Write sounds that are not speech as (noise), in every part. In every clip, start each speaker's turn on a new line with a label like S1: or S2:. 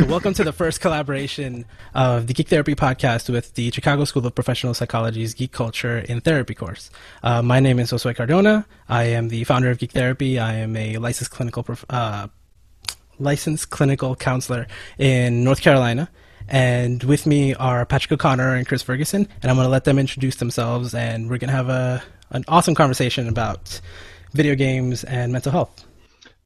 S1: So welcome to the first collaboration of the Geek Therapy podcast with the Chicago School of Professional Psychology's Geek Culture in Therapy course. Uh, my name is Josue Cardona. I am the founder of Geek Therapy. I am a licensed clinical prof- uh, licensed clinical counselor in North Carolina. And with me are Patrick O'Connor and Chris Ferguson, and I'm going to let them introduce themselves, and we're going to have a an awesome conversation about video games and mental health.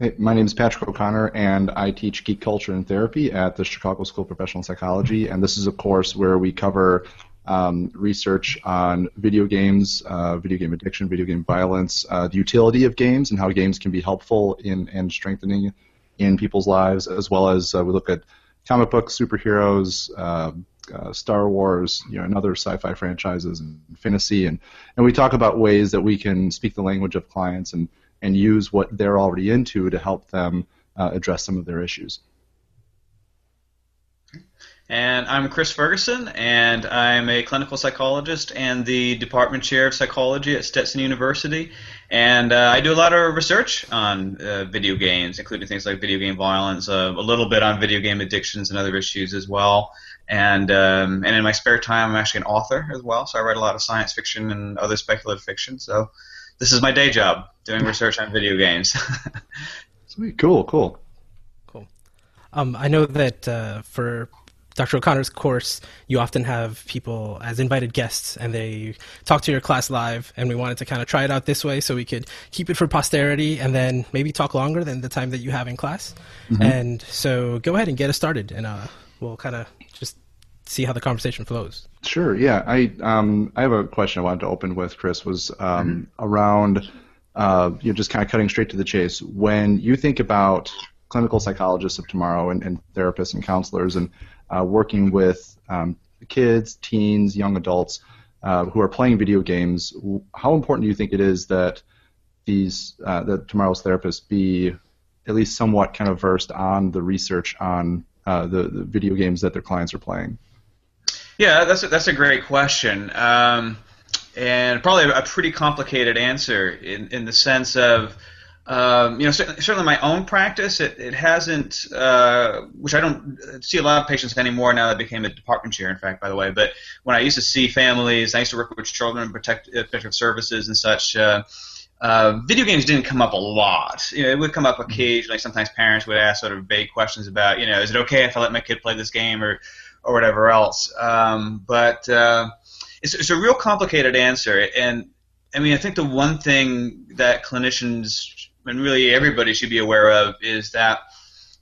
S2: Hey, my name is Patrick O'Connor, and I teach geek culture and therapy at the Chicago School of Professional Psychology. And this is a course where we cover um, research on video games, uh, video game addiction, video game violence, uh, the utility of games, and how games can be helpful in and strengthening in people's lives, as well as uh, we look at comic books, superheroes. Uh, uh, Star Wars, you know, and other sci-fi franchises and fantasy, and and we talk about ways that we can speak the language of clients and and use what they're already into to help them uh, address some of their issues.
S3: And I'm Chris Ferguson, and I'm a clinical psychologist and the department chair of psychology at Stetson University. And uh, I do a lot of research on uh, video games, including things like video game violence, uh, a little bit on video game addictions and other issues as well. And um, and in my spare time, I'm actually an author as well, so I write a lot of science fiction and other speculative fiction. So this is my day job, doing research on video games. (laughs)
S2: Sweet, cool, cool,
S1: cool. Um, I know that uh, for Dr. O'Connor's course, you often have people as invited guests, and they talk to your class live. And we wanted to kind of try it out this way, so we could keep it for posterity, and then maybe talk longer than the time that you have in class. Mm-hmm. And so, go ahead and get us started, and uh, we'll kind of just see how the conversation flows.
S2: Sure. Yeah. I um I have a question I wanted to open with, Chris, was um, mm-hmm. around uh, you know just kind of cutting straight to the chase. When you think about clinical psychologists of tomorrow and, and therapists and counselors and uh, working with um, kids, teens, young adults uh, who are playing video games, how important do you think it is that these uh, that tomorrow's therapists be at least somewhat kind of versed on the research on uh, the, the video games that their clients are playing?
S3: Yeah, that's a, that's a great question, um, and probably a pretty complicated answer in in the sense of. Um, you know, certainly my own practice, it, it hasn't, uh, which I don't see a lot of patients anymore now that I became a department chair, in fact, by the way. But when I used to see families, I used to work with children, protect, uh, protective services and such. Uh, uh, video games didn't come up a lot. You know, it would come up occasionally. Sometimes parents would ask sort of vague questions about, you know, is it okay if I let my kid play this game or or whatever else. Um, but uh, it's, it's a real complicated answer, and I mean, I think the one thing that clinicians and really everybody should be aware of is that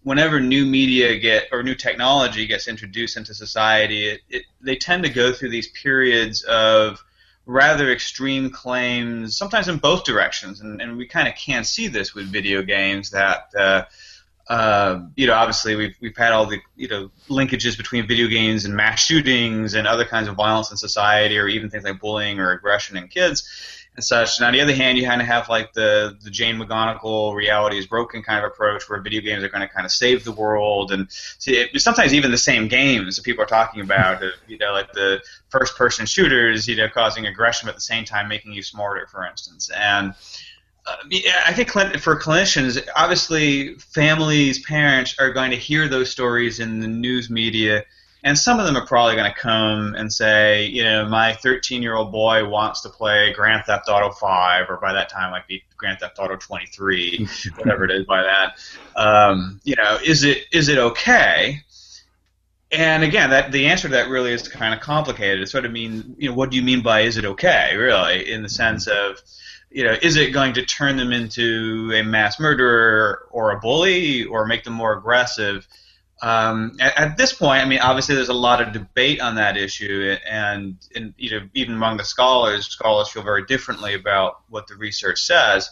S3: whenever new media get or new technology gets introduced into society, it, it, they tend to go through these periods of rather extreme claims, sometimes in both directions, and, and we kind of can't see this with video games that. Uh, uh, you know, obviously we've we've had all the you know linkages between video games and mass shootings and other kinds of violence in society, or even things like bullying or aggression in kids and such. And on the other hand, you kind of have like the the Jane McGonigal reality is broken kind of approach, where video games are going to kind of save the world, and see, it, sometimes even the same games that people are talking about, you know, like the first person shooters, you know, causing aggression but at the same time making you smarter, for instance, and uh, I think for clinicians, obviously, families, parents are going to hear those stories in the news media, and some of them are probably going to come and say, you know, my 13-year-old boy wants to play Grand Theft Auto 5, or by that time, might be Grand Theft Auto 23, (laughs) whatever it is by that. Um, you know, is it is it okay? And again, that the answer to that really is kind of complicated. It sort of mean, you know, what do you mean by is it okay, really, in the sense of you know, is it going to turn them into a mass murderer or a bully or make them more aggressive? Um, at, at, this point, I mean, obviously, there's a lot of debate on that issue, and, and you know, even among the scholars, scholars feel very differently about what the research says.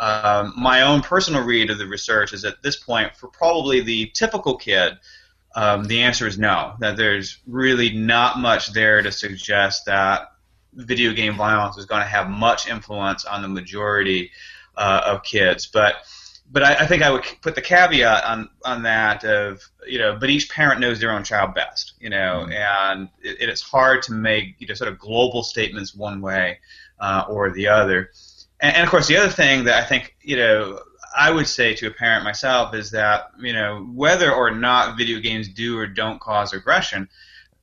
S3: Um, my own personal read of the research is at this point, for probably the typical kid, um, the answer is no. That there's really not much there to suggest that video game violence is going to have much influence on the majority uh, of kids. But but I, I, think I would put the caveat on on that of you know, but each parent knows their own child best, you know, mm-hmm. and it, it's hard to make you know sort of global statements one way uh, or the other. And, and, of course, the other thing that I think you know I would say to a parent myself is that you know whether or not video games do or don't cause aggression,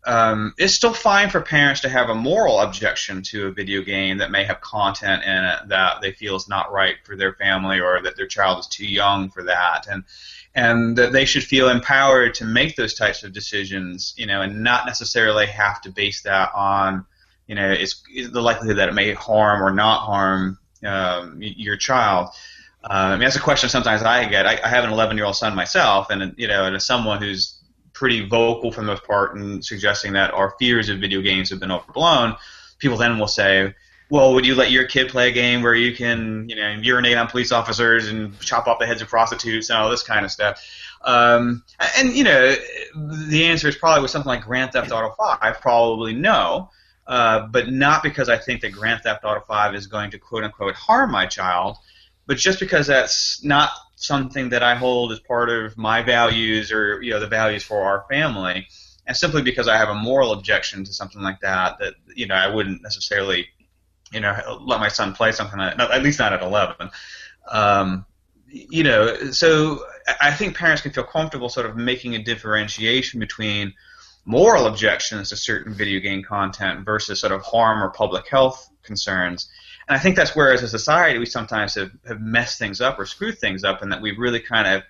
S3: um, it's still fine for parents to have a moral objection to a video game that may have content in it that they feel is not right for their family or that their child is too young for that, and and that they should feel empowered to make those types of decisions, you know, and not necessarily have to base that on, you know, it's, it's the likelihood that it may harm or not harm um, your child. Uh, I mean, that's a question sometimes I get. I, I have an 11 year old son myself, and you know, and as someone who's pretty vocal for the most part in suggesting that our fears of video games have been overblown, people then will say, well, would you let your kid play a game where you can, you know, urinate on police officers and chop off the heads of prostitutes and all this kind of stuff? Um, and you know, the answer is probably with something like Grand Theft Auto 5, probably no. Uh, but not because I think that Grand Theft Auto 5 is going to quote unquote harm my child, but just because that's not something that I hold as part of my values or you know the values for our family, and simply because I have a moral objection to something like that, that you know I wouldn't necessarily you know let my son play something that, at least not at 11. Um, you know, so I think parents can feel comfortable sort of making a differentiation between moral objections to certain video game content versus sort of harm or public health concerns. And I think that's where, as a society, we sometimes have, have messed things up or screwed things up, and that we've really kind of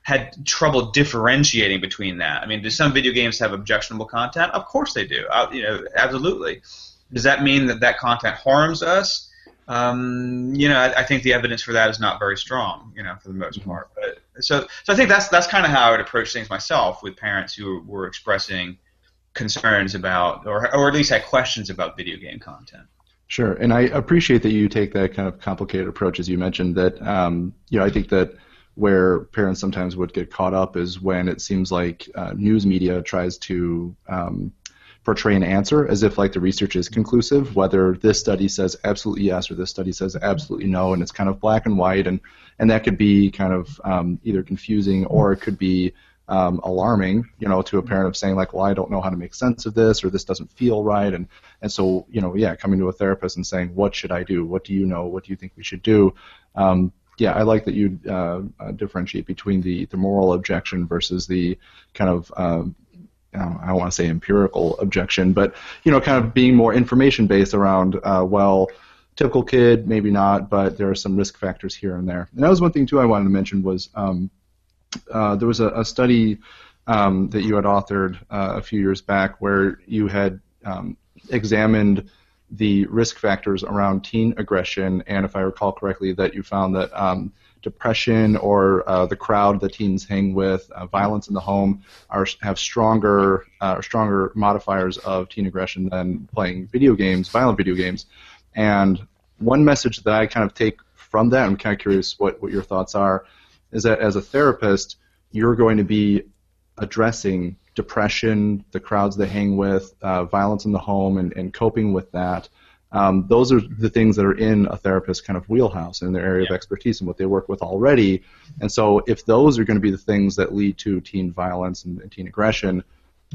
S3: had trouble differentiating between that. I mean, do some video games have objectionable content? Of course they do. Uh, you know, absolutely. Does that mean that that content harms us? Um, you know, I, I, think the evidence for that is not very strong. You know, for the most mm-hmm. part. But so, so I think that's that's kind of how I would approach things myself with parents who were expressing concerns about, or or at least had questions about video game content.
S2: Sure, and I appreciate that you take that kind of complicated approach, as you mentioned. That um, you know, I think that where parents sometimes would get caught up is when it seems like uh, news media tries to um, portray an answer as if like the research is conclusive, whether this study says absolutely yes or this study says absolutely no, and it's kind of black and white, and and that could be kind of um, either confusing or it could be um, alarming, you know, to a parent of saying like, well, I don't know how to make sense of this, or this doesn't feel right, and and so you know, yeah, coming to a therapist and saying, what should I do? What do you know? What do you think we should do? Um, yeah, I like that you uh, uh, differentiate between the the moral objection versus the kind of um, I don't want to say empirical objection, but you know, kind of being more information based around, uh, well, typical kid, maybe not, but there are some risk factors here and there. And that was one thing too I wanted to mention was um, uh, there was a, a study um, that you had authored uh, a few years back where you had um, examined the risk factors around teen aggression, and if I recall correctly, that you found that um, depression or uh, the crowd the teens hang with, uh, violence in the home, are have stronger uh, stronger modifiers of teen aggression than playing video games, violent video games. And one message that I kind of take from that, I'm kind of curious what, what your thoughts are, is that as a therapist, you're going to be addressing depression, the crowds they hang with, uh, violence in the home, and, and coping with that. Um, those are the things that are in a therapist's kind of wheelhouse in their area yeah. of expertise and what they work with already. And so, if those are going to be the things that lead to teen violence and, and teen aggression,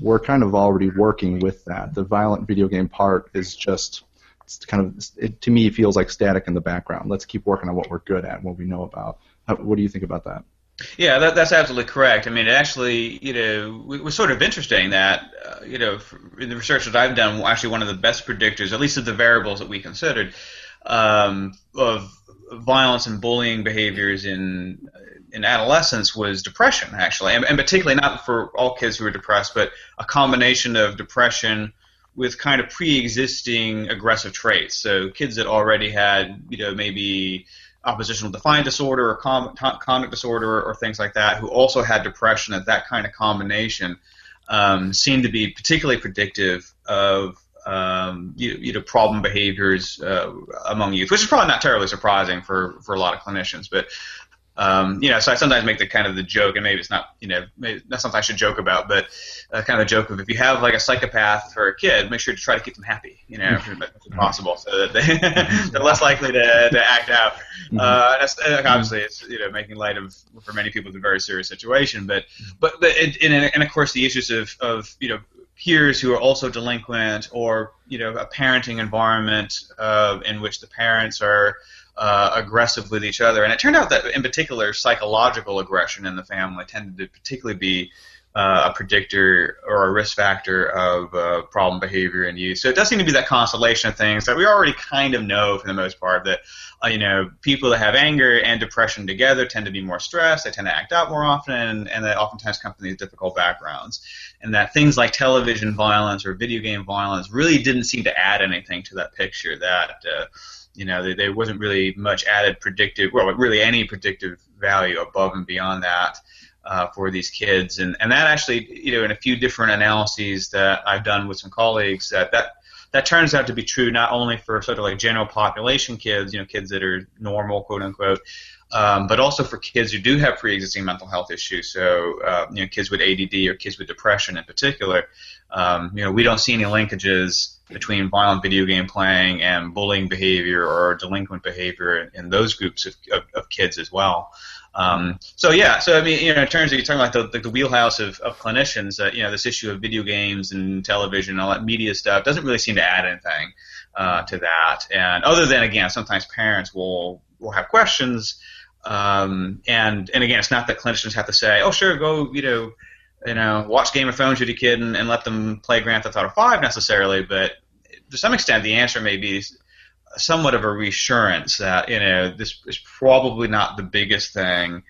S2: we're kind of already working with that. The violent video game part is just it's kind of, it, to me, feels like static in the background. Let's keep working on what we're good at, what we know about. What do you think about that?
S3: Yeah, that, that's absolutely correct. I mean, it actually, you know, it was sort of interesting that, uh, you know, in the research that I've done, actually one of the best predictors, at least of the variables that we considered, um, of violence and bullying behaviors in in adolescence was depression, actually, and, and particularly not for all kids who are depressed, but a combination of depression with kind of pre-existing aggressive traits. So kids that already had, you know, maybe oppositional defiant disorder or con- conduct disorder or things like that who also had depression that that kind of combination um, seemed to be particularly predictive of um, you, you, know problem behaviors uh, among youth, which is probably not terribly surprising for, for a lot of clinicians. But um, you know, so I sometimes make the kind of the joke, and maybe it's not, you know, maybe that's something I should joke about, but uh, kind of a joke of if you have like a psychopath for a kid, make sure to try to keep them happy, you know, if mm-hmm. possible, so that they, (laughs) they're less likely to, to act out. Mm-hmm. Uh, that's, obviously, it's you know making light of for many people it's a very serious situation, but but, but it, and, and of course the issues of of you know peers who are also delinquent or you know a parenting environment uh, in which the parents are uh, aggressive with each other. And it turned out that, in particular, psychological aggression in the family tended to particularly be uh, a predictor or a risk factor of uh, problem behavior and use. So it does seem to be that constellation of things that we already kind of know for the most part that uh, you know people that have anger and depression together tend to be more stressed, they tend to act out more often, and, and that oftentimes come from these difficult backgrounds. And that things like television violence or video game violence really didn't seem to add anything to that picture. That uh, you know, there, wasn't really much added predictive, well, really any predictive value above and beyond that uh, for these kids. And, and that actually, you know, in a few different analyses that I've done with some colleagues, that, that that turns out to be true not only for sort of like general population kids, you know, kids that are normal, quote unquote, um, but also for kids who do have pre-existing mental health issues. So, uh, you know, kids with ADD or kids with depression in particular. Um, you know, we don't see any linkages between violent video game playing and bullying behavior or delinquent behavior in, in those groups of, of, of, kids as well. Um, so yeah, so I mean, you know, in terms of you're talking about the, the, the wheelhouse of, of clinicians, uh, you know, this issue of video games and television and all that media stuff doesn't really seem to add anything uh, to that. And other than again, sometimes parents will will have questions, um, and and again, it's not that clinicians have to say, oh sure, go, you know you know, watch Game of Thrones with your kid and, and let them play Grand Theft Auto 5 necessarily, but to some extent the answer may be somewhat of a reassurance that, you know, this is probably not the biggest thing,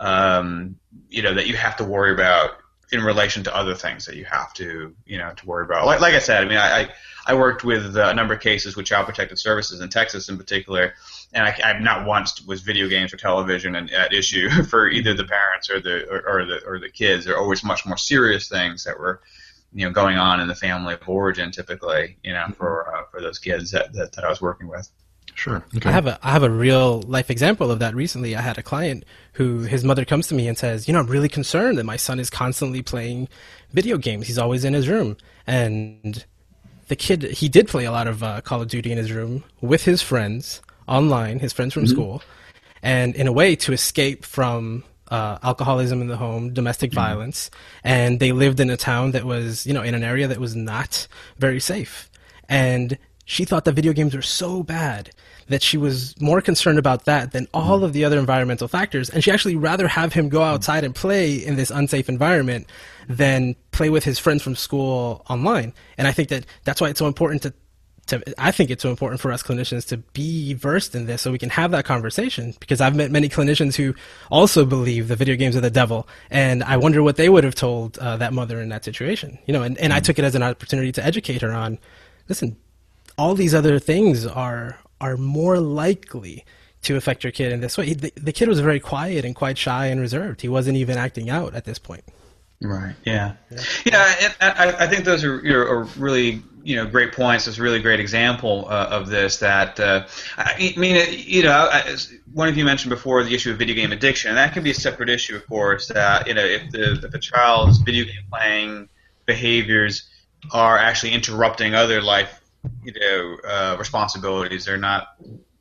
S3: um, you know, that you have to worry about in relation to other things that you have to, you know, to worry about. Like, like I said, I mean, I, I worked with a number of cases with Child Protective Services in Texas in particular, and I, I've not once was video games or television an, at issue (laughs) for either the parents or the or, or the or the kids. There are always much more serious things that were you know going on in the family of origin typically you know for uh, for those kids that, that, that I was working with.
S2: Sure.
S1: Okay. I have a I have a real life example of that recently. I had a client who his mother comes to me and says, "You know, I'm really concerned that my son is constantly playing video games. He's always in his room." And the kid he did play a lot of uh, Call of Duty in his room with his friends online, his friends from mm-hmm. school, and in a way to escape from uh, alcoholism in the home, domestic mm-hmm. violence, and they lived in a town that was, you know, in an area that was not very safe. And she thought that video games were so bad that she was more concerned about that than all of the other environmental factors. And she actually rather have him go outside and play in this unsafe environment than play with his friends from school online. And I think that that's why it's so important to to, I think it's so important for us clinicians to be versed in this so we can have that conversation because I've met many clinicians who also believe the video games are the devil and I wonder what they would have told uh, that mother in that situation you know and, and I mm. took it as an opportunity to educate her on listen all these other things are are more likely to affect your kid in this way. The, the, kid was very quiet and quite shy and reserved. He wasn't even acting out at this point.
S3: Right. Yeah. Yeah. yeah I, I think those are, are really you know great points. It's a really great example uh, of this. That uh, I mean, you know, one of you mentioned before the issue of video game addiction, and that can be a separate issue, of course. That you know, if the if a child's video game playing behaviors are actually interrupting other life you know uh, responsibilities. They're not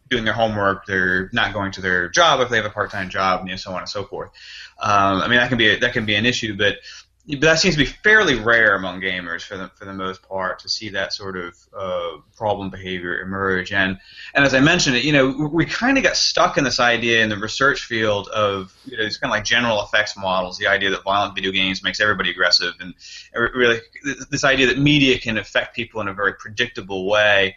S3: doing their homework. They're not going to their job if they have a part-time job, and you know, so on and so forth. Um, I mean, that can be a, that can be an issue, but that seems to be fairly rare among gamers for the for the most part to see that sort of uh, problem behavior emerge. And and as I mentioned, you know, we kind of got stuck in this idea in the research field of you know these kind of like general effects models, the idea that violent video games makes everybody aggressive, and really this idea that media can affect people in a very predictable way.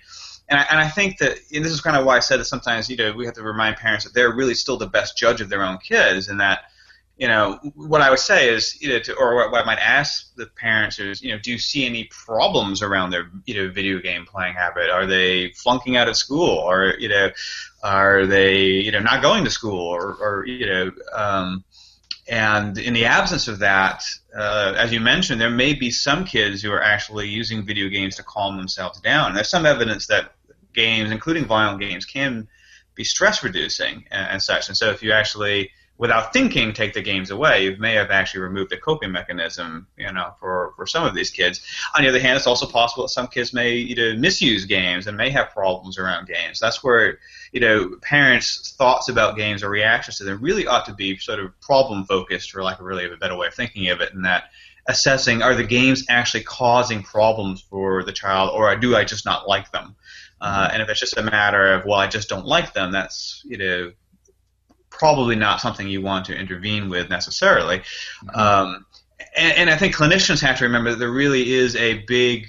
S3: And I, and I think that, and this is kind of why I said that sometimes, you know, we have to remind parents that they're really still the best judge of their own kids, and that you know, what I would say is, you know, to, or what, I might ask the parents is, you know, do you see any problems around their, you know, video game playing habit? Are they flunking out of school, or you know, are they, you know, not going to school, or, or you know, um, and in the absence of that, uh, as you mentioned, there may be some kids who are actually using video games to calm themselves down. There's some evidence that games, including violent games, can be stress reducing and, and such. And so, if you actually without thinking take the games away, you may have actually removed the coping mechanism, you know, for, for some of these kids. On the other hand, it's also possible that some kids may you know, misuse games and may have problems around games. That's where, you know, parents' thoughts about games or reactions to them really ought to be sort of problem focused, for lack of really a better way of thinking of it, and that assessing are the games actually causing problems for the child or do I just not like them? Uh, and if it's just a matter of well, I just don't like them, that's you know probably not something you want to intervene with necessarily. Mm-hmm. Um, and, and, I think clinicians have to remember that there really is a big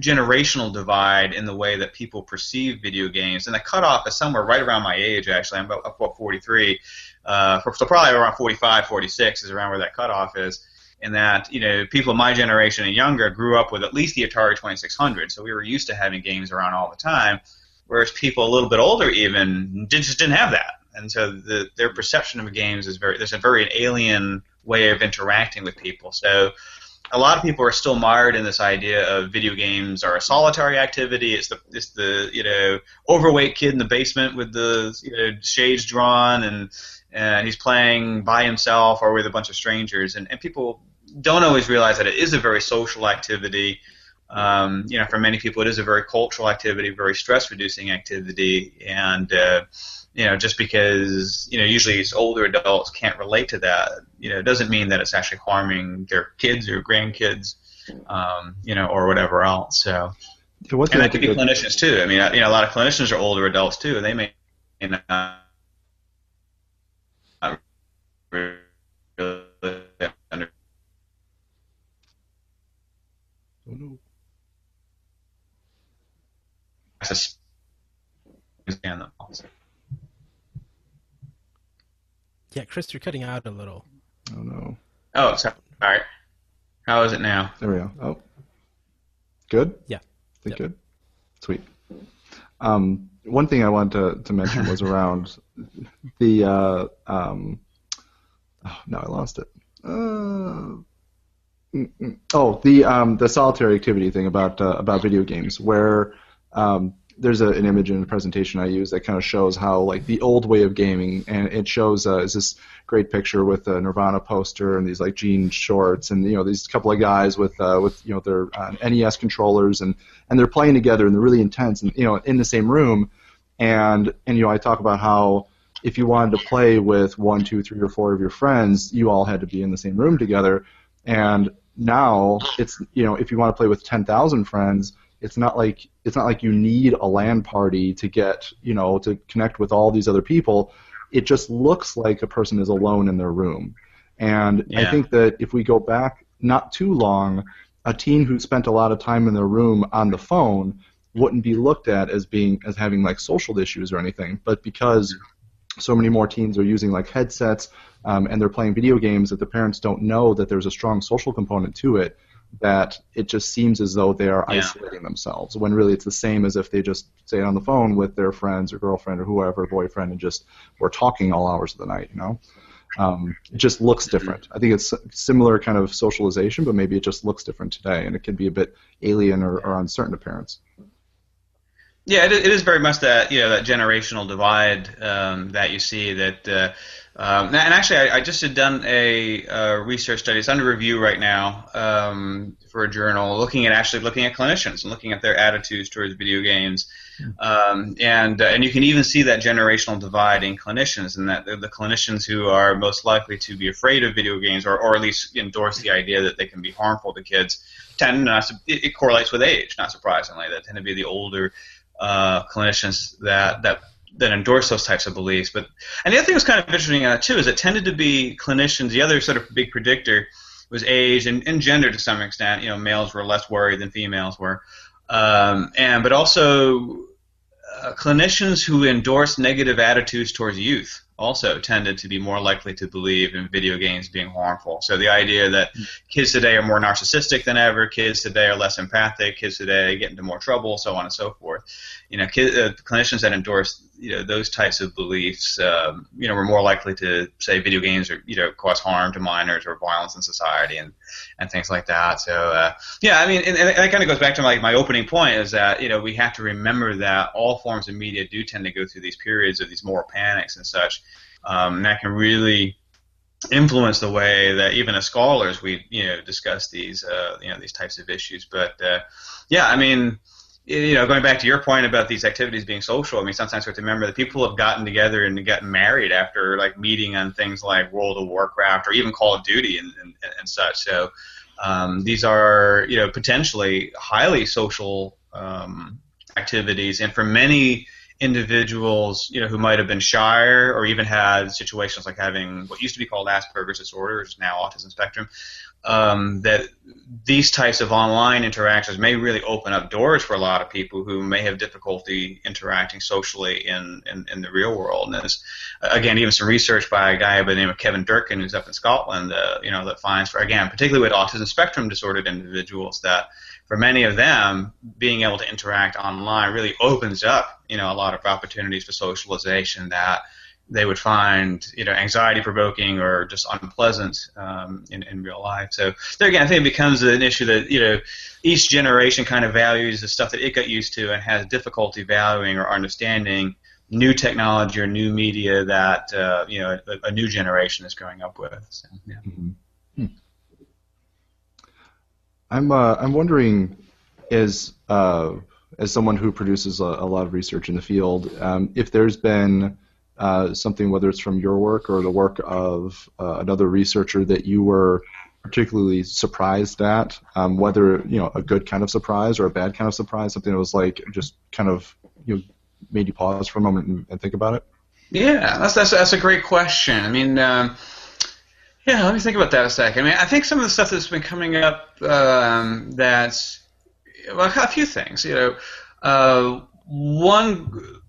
S3: generational divide in the way that people perceive video games, and the cutoff is somewhere right around my age. Actually, I'm about, about 43, uh, so probably around 45, 46 is around where that cutoff is. In that, you know, people my generation and younger grew up with at least the Atari 2600, so we were used to having games around all the time. Whereas people a little bit older even just didn't have that and so the, their perception of games is very there's a very alien way of interacting with people. So a lot of people are still mired in this idea of video games are a solitary activity. It's the it's the you know overweight kid in the basement with the you know shades drawn and and he's playing by himself or with a bunch of strangers and, and people don't always realize that it is a very social activity. Um, you know, for many people, it is a very cultural activity, very stress-reducing activity, and uh, you know, just because you know usually older adults can't relate to that, you know, doesn't mean that it's actually harming their kids or grandkids, um, you know, or whatever else. So, so and that could be clinicians too. I mean, you know, a lot of clinicians are older adults too, and they may not really Oh no. Understand them also.
S1: Yeah, Chris, you're cutting out a little.
S2: Oh no.
S3: Oh, sorry. All right. How is it now?
S2: There we go. Oh, good.
S1: Yeah.
S2: Think yep. good. Sweet. Um, one thing I wanted to, to mention was (laughs) around the. Uh, um, oh, now I lost it. Uh, oh, the um, the solitary activity thing about uh, about video games, where um, there's a, an image in a presentation I use that kind of shows how like the old way of gaming, and it shows uh, is this great picture with a Nirvana poster and these like jean shorts, and you know these couple of guys with uh, with you know their uh, NES controllers, and and they're playing together and they're really intense, and you know in the same room, and and you know I talk about how if you wanted to play with one, two, three, or four of your friends, you all had to be in the same room together, and now it's you know if you want to play with ten thousand friends it's not like it's not like you need a LAN party to get you know to connect with all these other people. It just looks like a person is alone in their room, and yeah. I think that if we go back not too long, a teen who spent a lot of time in their room on the phone wouldn't be looked at as being as having like social issues or anything, but because so many more teens are using like headsets um, and they're playing video games that the parents don't know that there's a strong social component to it that it just seems as though they are yeah. isolating themselves when really it's the same as if they just stay on the phone with their friends or girlfriend or whoever boyfriend and just were talking all hours of the night you know? Um, it just looks different. I think it's similar kind of socialization but maybe it just looks different today and it can be a bit alien or, or uncertain to parents.
S3: Yeah, it, it is very much that you know that generational divide um, that you see that uh, um, and actually, I, I, just had done a, a, research study. It's under review right now um, for a journal, looking at actually looking at clinicians and looking at their attitudes towards video games. Um, and uh, and you can even see that generational divide in clinicians, and that the clinicians who are most likely to be afraid of video games, or, or at least endorse the idea that they can be harmful to kids, tend not to, it, it correlates with age. Not surprisingly, that tend to be the older uh, clinicians that that that endorse those types of beliefs. But and the other thing was kind of interesting uh, too is it tended to be clinicians. The other sort of big predictor was age and, and gender to some extent. You know, males were less worried than females were, um, and but also uh, clinicians who endorse negative attitudes towards youth also tended to be more likely to believe in video games being harmful. So the idea that kids today are more narcissistic than ever, kids today are less empathic, kids today get into more trouble, so on and so forth. You know, kid, uh, clinicians that endorse you know those types of beliefs, um, you know, were more likely to say video games are you know cause harm to minors or violence in society and and things like that. So uh, yeah, I mean, and, and that kind of goes back to like my opening point is that you know we have to remember that all forms of media do tend to go through these periods of these moral panics and such um, and that can really influence the way that even as scholars we you know discuss these uh, you know these types of issues. But uh, yeah, I mean you know, going back to your point about these activities being social, I mean, sometimes we have to remember that people have gotten together and gotten married after like meeting on things like World of Warcraft or even Call of Duty and, and, and such. So um, these are, you know, potentially highly social um, activities, and for many individuals, you know, who might have been shyer or even had situations like having what used to be called Asperger's disorder, which is now autism spectrum, um, that these types of online interactions may really open up doors for a lot of people who may have difficulty interacting socially in, in, in the real world. And there's, again, even some research by a guy by the name of Kevin Durkin, who's up in Scotland, uh, you know, that finds, for again, particularly with autism spectrum disordered individuals, that for many of them, being able to interact online really opens up, you know, a lot of opportunities for socialization that they would find you know anxiety provoking or just unpleasant um, in, in real life. So there again, I think it becomes an issue that you know each generation kind of values the stuff that it got used to and has difficulty valuing or understanding new technology or new media that uh, you know a, a, new generation is growing up with. So, yeah. mm-hmm. hmm.
S2: I'm uh, I'm wondering as uh, as someone who produces a, a, lot of research in the field, um, if there's been uh, something, whether it's from your work or the work of uh, another researcher that you were particularly surprised at, um, whether you know a good kind of surprise or a bad kind of surprise, something that was like just kind of you know, made you pause for a moment and, and, think about it.
S3: Yeah, that's that's that's a great question. I mean. Um, yeah, let me think about that a second. I mean, I think some of the stuff that's been coming up um, that's well, a few things. You know, uh, one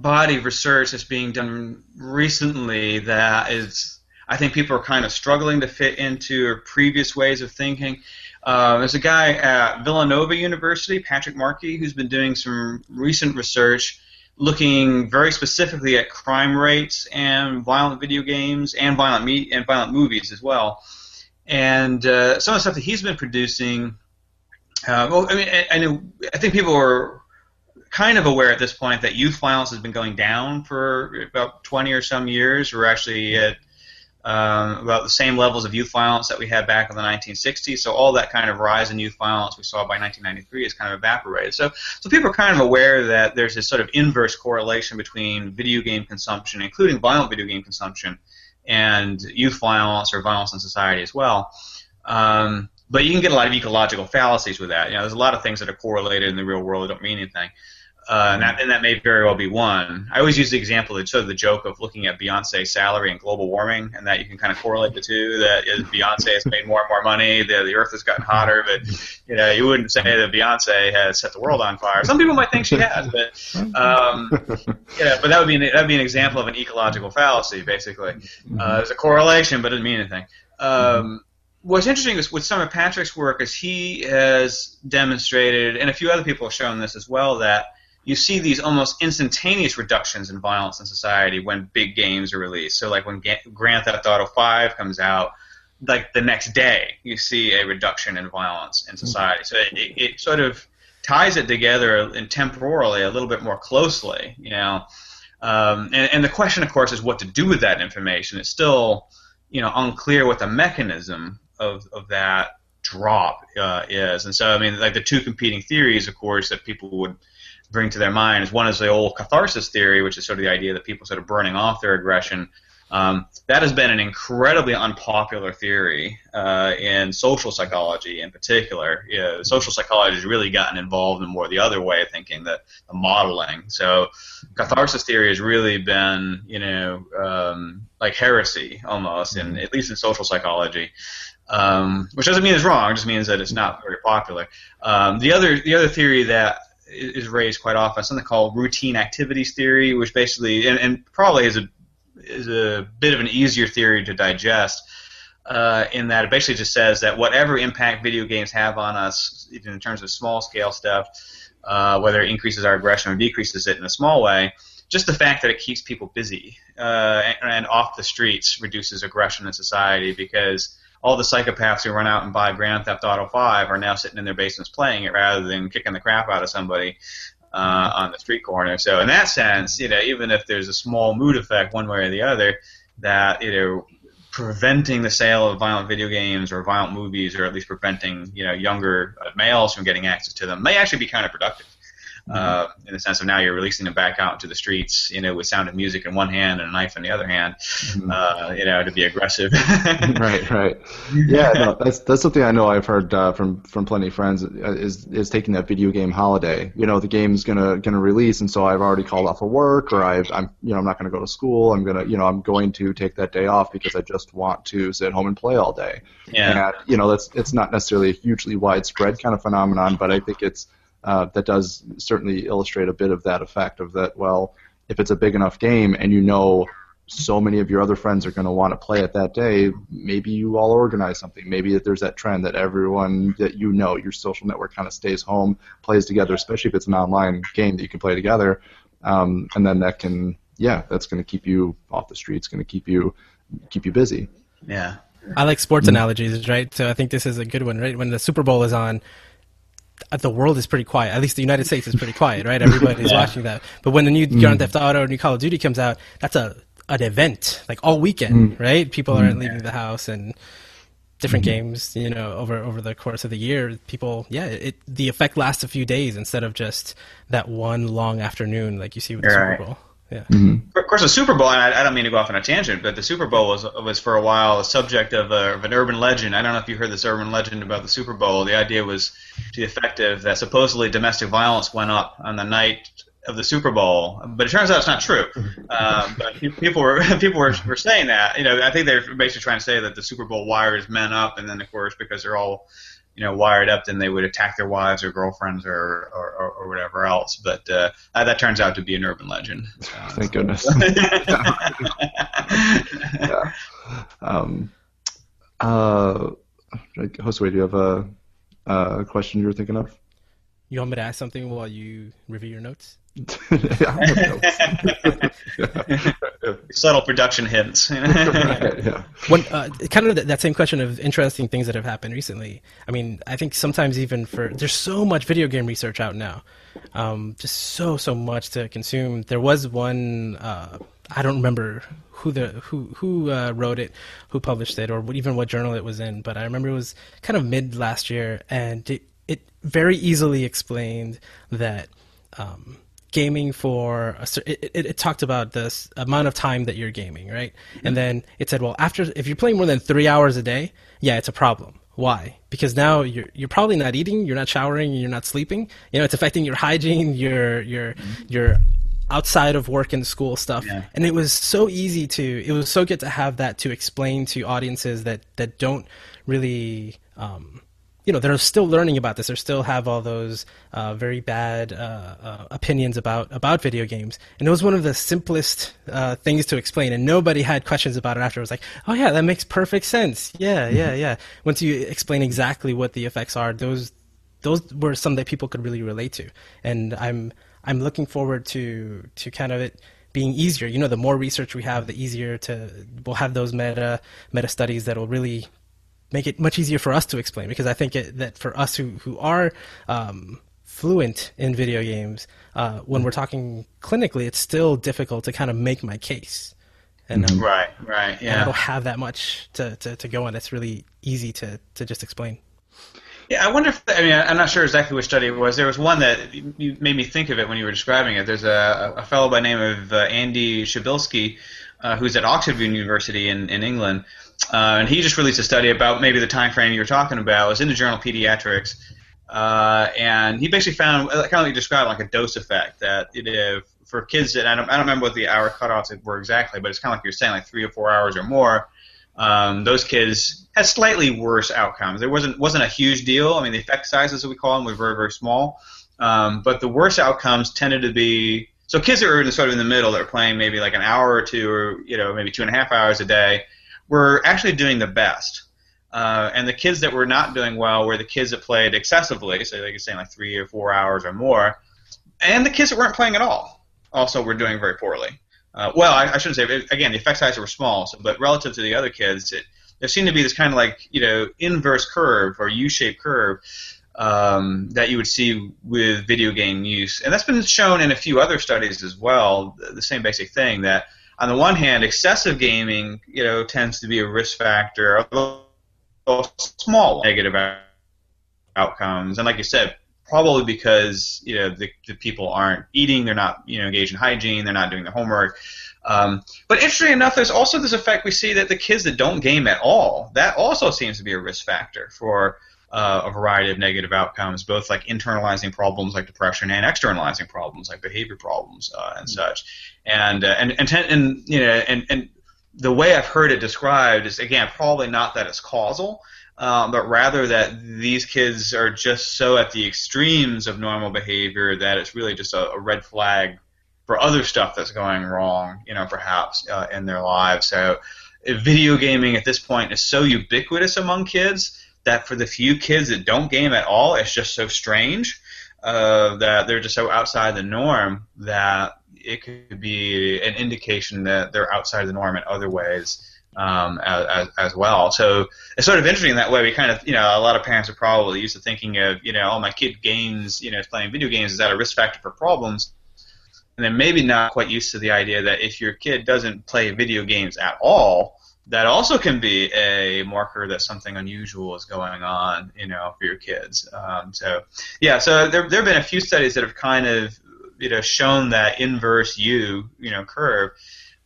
S3: body of research that's being done recently that is I think people are kind of struggling to fit into previous ways of thinking. Uh, there's a guy at Villanova University, Patrick Markey, who's been doing some recent research looking very specifically at crime rates and violent video games and violent me- and violent movies as well. And uh, some of the stuff that he's been producing, uh, well, I mean, I, I know I think people are kind of aware at this point that youth violence has been going down for about 20 or some years. We're actually at um, about the same levels of youth violence that we had back in the 1960s. So all that kind of rise in youth violence we saw by 1993 has kind of evaporated. So, so people are kind of aware that there's this sort of inverse correlation between video game consumption, including violent video game consumption, and youth violence or violence in society as well. Um, but you can get a lot of ecological fallacies with that. You know, there's a lot of things that are correlated in the real world that don't mean anything. Uh, and, that, and, that, may very well be one. I always use the example, the, sort of the joke of looking at Beyonce's salary and global warming, and that you can kind of correlate the two. That is, Beyonce has made more and more money, the, the Earth has gotten hotter, but you know you wouldn't say that Beyonce has set the world on fire. Some people might think she has, but um, yeah, but that would be an, that would be an example of an ecological fallacy, basically. Uh, there's a correlation, but it doesn't mean anything. Um, what's interesting is with some of Patrick's work is he has demonstrated, and a few other people have shown this as well, that you see these almost instantaneous reductions in violence in society when big games are released. So, like when Grand Theft Auto 5 comes out, like the next day, you see a reduction in violence in society. So it, it sort of ties it together and temporally a little bit more closely, you know. Um, and, and the question, of course, is what to do with that information. It's still, you know, unclear what the mechanism of, of that drop uh, is. And so, I mean, like the two competing theories, of course, that people would – bring to their minds. One is the old catharsis theory, which is sort of the idea that people sort of burning off their aggression. Um, that has been an incredibly unpopular theory uh, in social psychology, in particular. You know, social psychology has really gotten involved in more the other way of thinking, the, the modeling. So, catharsis theory has really been, you know, um, like heresy almost, in at least in social psychology. Um, which doesn't mean it's wrong; it just means that it's not very popular. Um, the other, the other theory that is raised quite often. Something called routine activities theory, which basically and, and probably is a is a bit of an easier theory to digest. Uh, in that it basically just says that whatever impact video games have on us, even in terms of small scale stuff, uh, whether it increases our aggression or decreases it in a small way, just the fact that it keeps people busy uh, and, and, off the streets reduces aggression in society because all the psychopaths who run out and buy Grand Theft Auto 5 are now sitting in their basements playing it rather than kicking the crap out of somebody uh, on the street corner. So in that sense, you know, even if there's a small mood effect one way or the other, that you know, preventing the sale of violent video games or violent movies, or at least preventing you know younger males from getting access to them, may actually be counterproductive. Uh, in the sense of now you're releasing them back out into the streets, you know, with sound of music in one hand and a knife in the other hand, mm-hmm. uh, you know, to be aggressive. (laughs)
S2: right, right. Yeah, no, that's that's something I know I've heard uh, from from plenty of friends uh, is is taking that video game holiday. You know, the game's gonna gonna release, and so I've already called off of work, or I've I'm you know I'm not gonna go to school. I'm gonna you know I'm going to take that day off because I just want to sit home and play all day.
S3: Yeah.
S2: And you know that's it's not necessarily a hugely widespread kind of phenomenon, but I think it's uh, that does certainly illustrate a bit of that effect of that. Well, if it's a big enough game and you know so many of your other friends are going to want to play it that day, maybe you all organize something. Maybe that there's that trend that everyone that you know, your social network kind of stays home, plays together, especially if it's an online game that you can play together. Um, and then that can, yeah, that's going to keep you off the streets, going to keep you keep you busy.
S3: Yeah.
S1: I like sports mm-hmm. analogies, right? So I think this is a good one, right? When the Super Bowl is on, the world is pretty quiet. At least the United States is pretty quiet, right? Everybody's (laughs) yeah. watching that. But when the new mm. Grand Theft Auto or new Call of Duty comes out, that's a an event, like all weekend, mm. right? People aren't mm. leaving the house and different mm-hmm. games, you know, over over the course of the year. People, yeah, it the effect lasts a few days instead of just that one long afternoon, like you see with the Super Bowl. Yeah.
S3: Mm-hmm. Of course, the Super Bowl, and I, I, don't mean to go off on a tangent, but the Super Bowl was was for a while a subject of, a, of an urban legend. I don't know if you heard this urban legend about the Super Bowl. The idea was to the effect of that supposedly domestic violence went up on the night of the Super Bowl, but it turns out it's not true. Um, (laughs) but people were (laughs) people were, were saying that. You know, I think they're basically trying to say that the Super Bowl wires men up, and then of course because they're all you know wired up, then they would attack their wives or girlfriends or or, or, or whatever else. But uh, that turns out to be an urban legend. (laughs)
S2: So, Thank goodness. (laughs) yeah. Um, uh, Josue, do you have a, a question you were thinking of?
S1: You want me to ask something while you review your notes? (laughs) (laughs)
S3: Subtle production hints. (laughs)
S1: yeah. When, uh, kind of that same question of interesting things that have happened recently. I mean, I think sometimes even for there's so much video game research out now, um, just so so much to consume. There was one. Uh, I don't remember who the who who uh, wrote it, who published it, or even what journal it was in. But I remember it was kind of mid last year, and it, it very easily explained that. Um, gaming for a, it, it, it, talked about this amount of time that you're gaming, right? Mm-hmm. And then it said, well, after if you're playing more than three hours a day, yeah, it's a problem. Why? Because now you're you're probably not eating, you're not showering, you're not sleeping. You know, it's affecting your hygiene, your your mm-hmm. your outside of work and school stuff. Yeah. And it was so easy to it was so good to have that to explain to audiences that that don't really um, you know they're still learning about this. They still have all those uh, very bad uh, uh, opinions about about video games, and it was one of the simplest uh, things to explain, and nobody had questions about it after. It was like, oh yeah, that makes perfect sense. Yeah, mm-hmm. yeah, yeah. Once you explain exactly what the effects are, those those were some that people could really relate to, and I'm I'm looking forward to to kind of it being easier. You know, the more research we have, the easier to we'll have those meta meta studies that will really make it much easier for us to explain because I think it, that for us who who are um, fluent in video games, uh, when we're talking clinically, it's still difficult to kind of make my case.
S3: And um, right, right, yeah.
S1: I don't have that much to, to, to go on. That's really easy to, to just explain.
S3: Yeah, I wonder if I mean I'm not sure exactly which study it was. There was one that you made me think of it when you were describing it. There's a, a fellow by name of uh, Andy Przybylski, uh, who's at Oxford University in, in England, uh, and he just released a study about maybe the time frame you were talking about. It was in the journal Pediatrics, uh, and he basically found kind of like you described like a dose effect that it, for kids that I don't, I don't remember what the hour cutoffs were exactly, but it's kind of like you're saying like three or four hours or more. Um, those kids had slightly worse outcomes. There wasn't wasn't a huge deal. I mean, the effect sizes, as we call them, were very very small. Um, but the worst outcomes tended to be so kids that in sort of in the middle. That were playing maybe like an hour or two or you know maybe two and a half hours a day. Were actually doing the best. Uh, and the kids that were not doing well were the kids that played excessively, so like you're saying like three or four hours or more, and the kids that weren't playing at all also were doing very poorly. Uh, well, I, I, shouldn't say again the effect sizes were small, so, but relative to the other kids, it, there seemed to be this kind of like you know inverse curve or U-shaped curve um, that you would see with video game use, and that's been shown in a few other studies as well. The same basic thing that on the one hand, excessive gaming, you know, tends to be a risk factor, although small negative outcomes. And like you said, probably because you know the, the people aren't eating, they're not you know engaged in hygiene, they're not doing their homework. Um, but interestingly enough, there's also this effect we see that the kids that don't game at all, that also seems to be a risk factor for uh, a variety of negative outcomes, both like internalizing problems like depression and externalizing problems like behavior problems uh, and such. And uh, and and, ten, and you know and and the way I've heard it described is again probably not that it's causal, um, but rather that these kids are just so at the extremes of normal behavior that it's really just a, a red flag for other stuff that's going wrong, you know, perhaps uh, in their lives. So, video gaming at this point is so ubiquitous among kids that for the few kids that don't game at all, it's just so strange uh, that they're just so outside the norm that it could be an indication that they're outside the norm in other ways um, as, as, well. So it's sort of interesting that way. We kind of, you know, a lot of parents are probably used to thinking of, you know, oh, my kid games, you know, is playing video games. Is that a risk factor for problems? And then maybe not quite used to the idea that if your kid doesn't play video games at all, that also can be a marker that something unusual is going on, you know, for your kids. Um, so, yeah, so there, there have been a few studies that have kind of, you know, shown that inverse U, you know, curve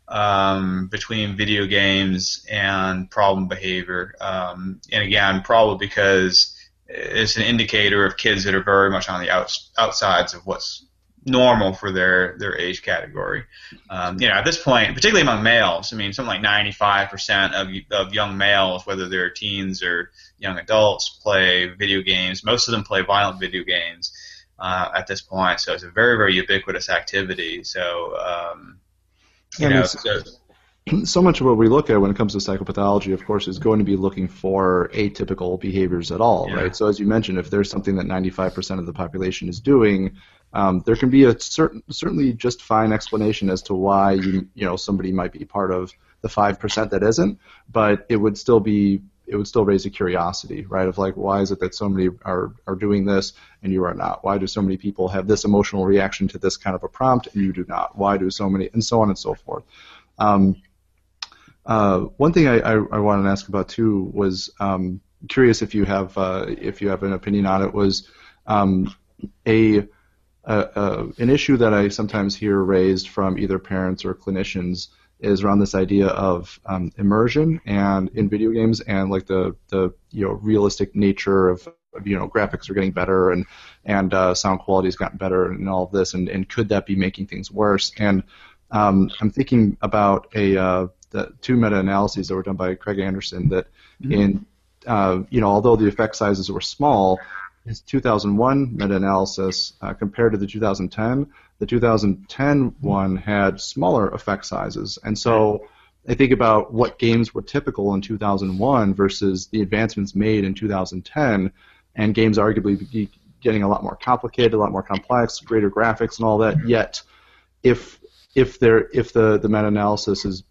S3: um, between video games and problem behavior. Um, and again, probably because it's an indicator of kids that are very much on the outs- outsides of what's normal for their their age category. Um, you know, at this point, particularly among males, I mean, something like 95% of of young males, whether they're teens or young adults, play video games. Most of them play violent video games uh, at this point, so it's a very very ubiquitous activity. So um, you know, so, (clears throat)
S2: so much of what we look at when it comes to psychopathology, of course, is going to be looking for atypical behaviors at all, yeah. right? So as you mentioned, if there's something that 95% of the population is doing, um, there can be a certain, certainly just fine explanation as to why you, you know somebody might be part of the five percent that isn't, but it would still be it would still raise a curiosity, right? Of like, why is it that so many are, are doing this and you are not? Why do so many people have this emotional reaction to this kind of a prompt and you do not? Why do so many, and so on and so forth. Um, uh, one thing I, I, I, wanted to ask about too was um, curious if you have uh, if you have an opinion on it was um, a, a, a, an issue that I sometimes hear raised from either parents or clinicians is around this idea of um, immersion and in video games and like the the you know realistic nature of you know graphics are getting better and and uh, sound quality has gotten better and all of this and, and could that be making things worse and um, I'm thinking about a uh, the two meta-analyses that were done by Craig Anderson that mm-hmm. in uh, you know although the effect sizes were small his 2001 meta-analysis uh, compared to the 2010 the 2010 one had smaller effect sizes, and so I think about what games were typical in 2001 versus the advancements made in 2010, and games arguably getting a lot more complicated, a lot more complex, greater graphics, and all that. Yet, if if there if the the meta-analysis is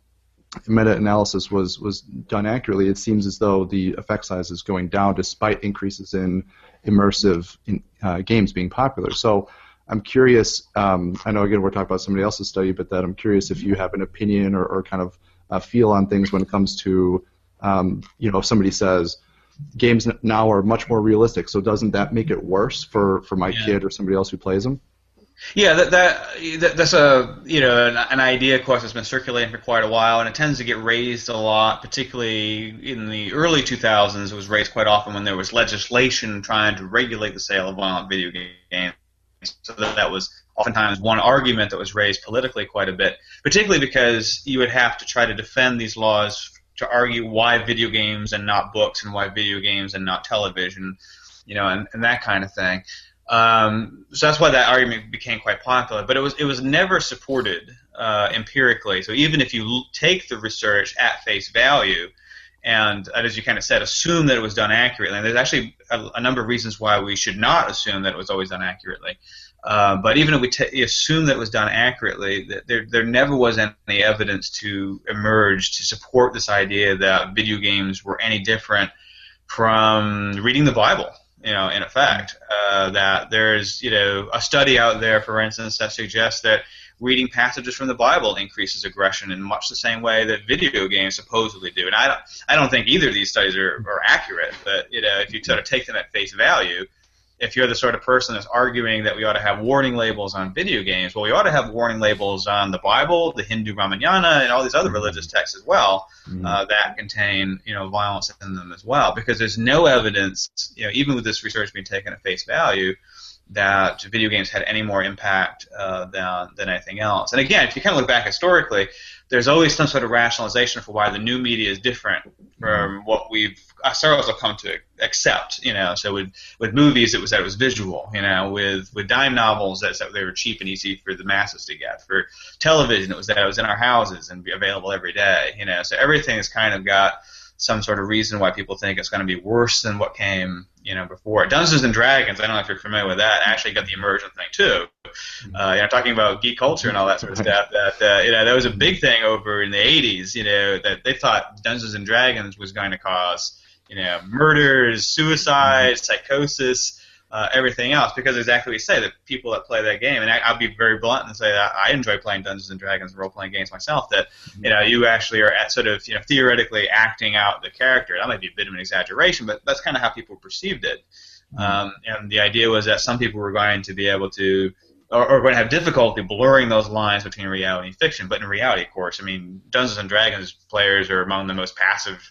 S2: meta-analysis was was done accurately, it seems as though the effect size is going down despite increases in immersive in, uh, games being popular. So I'm curious. Um, I know again we're talking about somebody else's study, but that I'm curious if you have an opinion or, or kind of a feel on things when it comes to, um, you know, if somebody says games now are much more realistic, so doesn't that make it worse for for my yeah. kid or somebody else who plays them?
S3: Yeah, that, that that's a you know an, an, idea, of course, that's been circulating for quite a while, and it tends to get raised a lot, particularly in the early 2000s. It was raised quite often when there was legislation trying to regulate the sale of violent video games so that, that was oftentimes one argument that was raised politically quite a bit, particularly because you would have to try to defend these laws to argue why video games and not books and why video games and not television, you know, and, and that kind of thing. Um, so that's why that argument became quite popular, but it was it was never supported uh, empirically. So even if you take the research at face value, and as you kind of said, assume that it was done accurately. And there's actually a, a number of reasons why we should not assume that it was always done accurately. Uh, but even if we t- assume that it was done accurately, that there, there never was any evidence to emerge to support this idea that video games were any different from reading the Bible. You know, in effect, uh, that there's you know a study out there, for instance, that suggests that reading passages from the Bible increases aggression in much the same way that video games supposedly do. And I don't, I don't think either of these studies are, are accurate, but you know, if you sort of take them at face value, if you're the sort of person that's arguing that we ought to have warning labels on video games, well, we ought to have warning labels on the Bible, the Hindu Ramayana, and all these other mm-hmm. religious texts as well mm-hmm. uh, that contain you know violence in them as well. Because there's no evidence, you know, even with this research being taken at face value, that video games had any more impact uh, than than anything else. And again, if you kind of look back historically, there's always some sort of rationalization for why the new media is different from mm-hmm. what we've uh, ourselves have come to accept. You know, so with with movies, it was that it was visual. You know, with with dime novels, that's that they were cheap and easy for the masses to get. For television, it was that it was in our houses and be available every day. You know, so everything has kind of got some sort of reason why people think it's going to be worse than what came, you know, before. Dungeons and Dragons, I don't know if you're familiar with that, actually got the immersion thing too. Mm-hmm. Uh, you know, talking about geek culture and all that sort of stuff. (laughs) That uh, you know, that was a big thing over in the '80s. You know, that they thought Dungeons and Dragons was going to cause, you know, murders, suicides, mm-hmm. psychosis uh, everything else because exactly what you say, the people that play that game, and I, will be very blunt and say that I enjoy playing Dungeons and Dragons role playing games myself. That you know you actually are at sort of you know theoretically acting out the character. That might be a bit of an exaggeration, but that's kind of how people perceived it. Mm-hmm. Um, and the idea was that some people were going to be able to or, or going to have difficulty blurring those lines between reality and fiction. But in reality, of course, I mean, Dungeons and Dragons players are among the most passive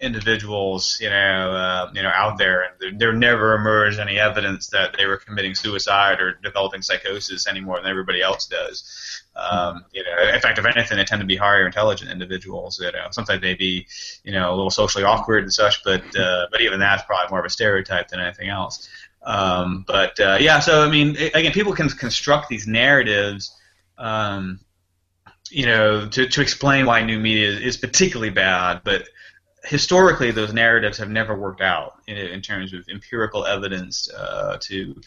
S3: individuals, you know, uh, you know, out there, and there, there, never emerged any evidence that they were committing suicide or developing psychosis any more than everybody else does. Um, you know, in fact, if anything, they tend to be higher intelligent individuals. You know, sometimes they be, you know, a little socially awkward and such, but uh, but even that's probably more of a stereotype than anything else. Um, but uh, yeah, so I mean, again, people can construct these narratives. Um, you know, to, to explain why new media is particularly bad, but historically, those narratives have never worked out in, in terms of empirical evidence uh, to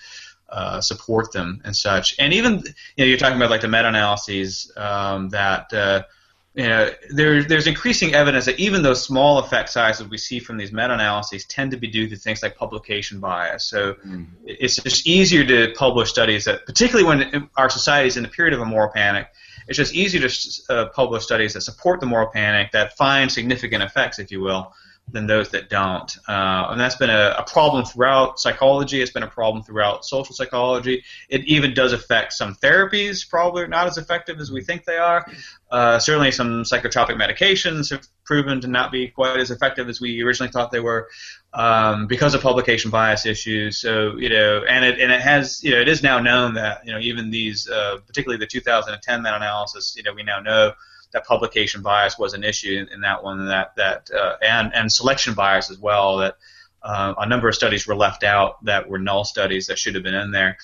S3: uh, support them and such. And even you know, you're talking about like the meta-analyses um, that uh, you know there, there's increasing evidence that even those small effect sizes we see from these meta-analyses tend to be due to things like publication bias. So mm. it's just easier to publish studies that, particularly when our society is in a period of a moral panic it's just easier to uh, publish studies that support the moral panic, that find significant effects, if you will, than those that don't. Uh, and that's been a, a, problem throughout psychology. It's been a problem throughout social psychology. It even does affect some therapies, probably not as effective as we think they are. Uh, certainly, some psychotropic medications have proven to not be quite as effective as we originally thought they were um, because of publication bias issues. So you know, and it and it has you know it is now known that you know even these, uh, particularly the 2010 meta-analysis, you know, we now know that publication bias was an issue in, in that one, that that uh, and and selection bias as well. That uh, a number of studies were left out that were null studies that should have been in there.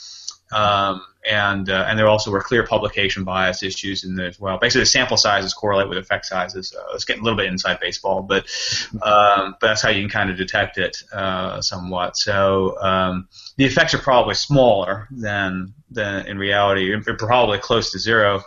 S3: Um, and uh, and there also were clear publication bias issues in there as well. Basically, the sample sizes correlate with effect sizes. It's getting a little bit inside baseball, but um, but that's how you can kind of detect it uh, somewhat. So um, the effects are probably smaller than than in reality, probably close to zero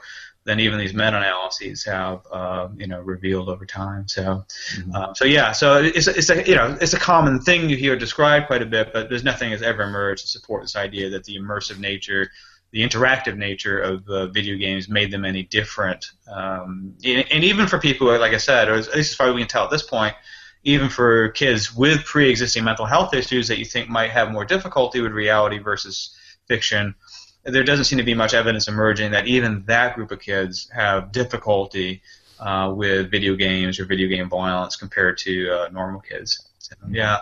S3: than even these meta-analyses have uh, you know revealed over time. So mm-hmm. uh, so yeah, so it's it's a you know it's a common thing you hear described quite a bit, but there's nothing has ever emerged to support this idea that the immersive nature. The interactive nature of uh, video games made them any different, um, and, and even for people, like I said, or at least as far as we can tell at this point, even for kids with pre-existing mental health issues that you think might have more difficulty with reality versus fiction, there doesn't seem to be much evidence emerging that even that group of kids have difficulty uh, with video games or video game violence compared to uh, normal kids. So, yeah.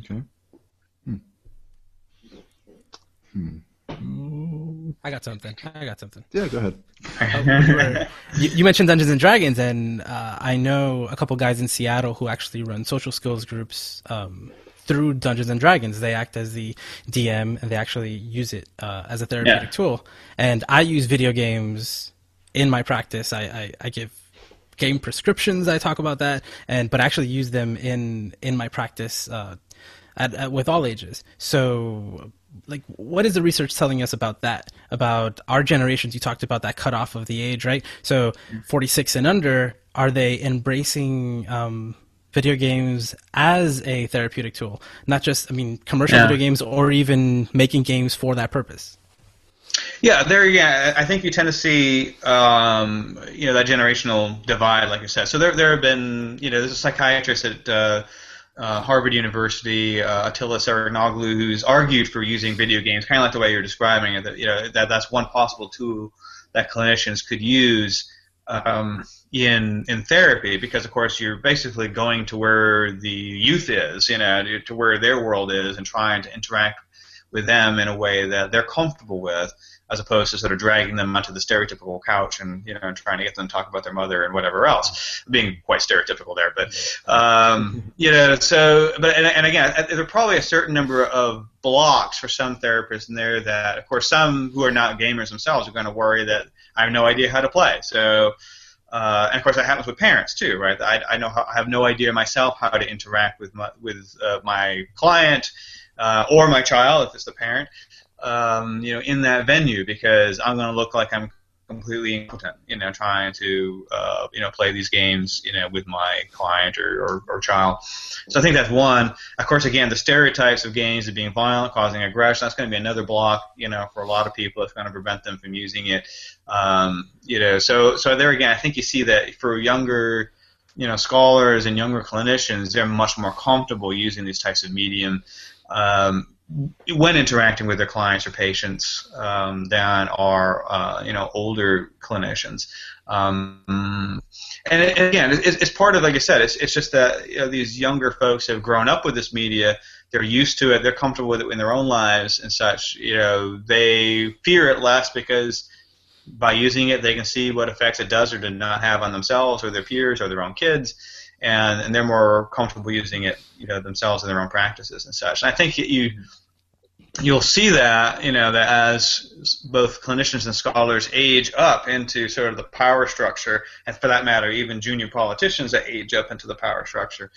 S2: Okay. Hmm.
S1: Hmm. I got something. I got something.
S2: Yeah, go ahead.
S1: Uh, (laughs) you, you, mentioned Dungeons and Dragons, and uh, I know a couple guys in Seattle who actually run social skills groups um, through Dungeons and Dragons. They act as the DM and they actually use it uh, as a therapeutic yeah. tool. And I use video games in my practice. I, I, I give game prescriptions. I talk about that, and but I actually use them in in my practice uh, at, at, with all ages. So, like, what is the research telling us about that? About our generations? You talked about that cutoff of the age, right? So, forty six and under, are they embracing? Um, video games as a therapeutic tool, not just, I mean, commercial yeah. video games or even making games for that purpose.
S3: Yeah, there. Yeah, I think you tend to see, um, you know, that generational divide, like you said. So there, there have been, you know, there's a psychiatrist at uh, uh, Harvard University, uh, Atilla Sarıkoglu, who's argued for using video games, kind of like the way you're describing it. That you know that that's one possible tool that clinicians could use um, in in therapy, because of course you're basically going to where the youth is, you know, to where their world is, and trying to interact with them in a way that they're comfortable with as opposed to sort of dragging them onto the stereotypical couch and you know trying to get them to talk about their mother and whatever else, being quite stereotypical there. But um, you know, so but and, and again, there are probably a certain number of blocks for some therapists in there that, of course, some who are not gamers themselves are going to worry that I have no idea how to play. So. Uh, and of course, that happens with parents too, right? I, I know how, I have no idea myself how to interact with my with uh, my client uh, or my child if it's the parent um, you know, in that venue because I'm going to look like I'm completely impotent, you know, trying to, uh, you know, play these games, you know, with my client or, or, or child. So I think that's one. Of course, again, the stereotypes of games of being violent, causing aggression, that's going to be another block, you know, for a lot of people. It's going to prevent them from using it. Um, you know, so, so there again, I think you see that for younger, you know, scholars and younger clinicians, they're much more comfortable using these types of medium. Um, when interacting with their clients or patients um, than are uh, you know older clinicians. Um, and, again, it's, it's, part of like I said, it's, it's just that you know, these younger folks have grown up with this media. They're used to it. They're comfortable with it in their own lives and such. You know, they fear it less because by using it, they can see what effects it does or did not have on themselves or their peers or their own kids. And, and they're more comfortable using it, you know, themselves in their own practices and such. And I think you you'll see that you know that as both clinicians and scholars age up into sort of the power structure, and for that matter, even junior politicians that age up into the power structure,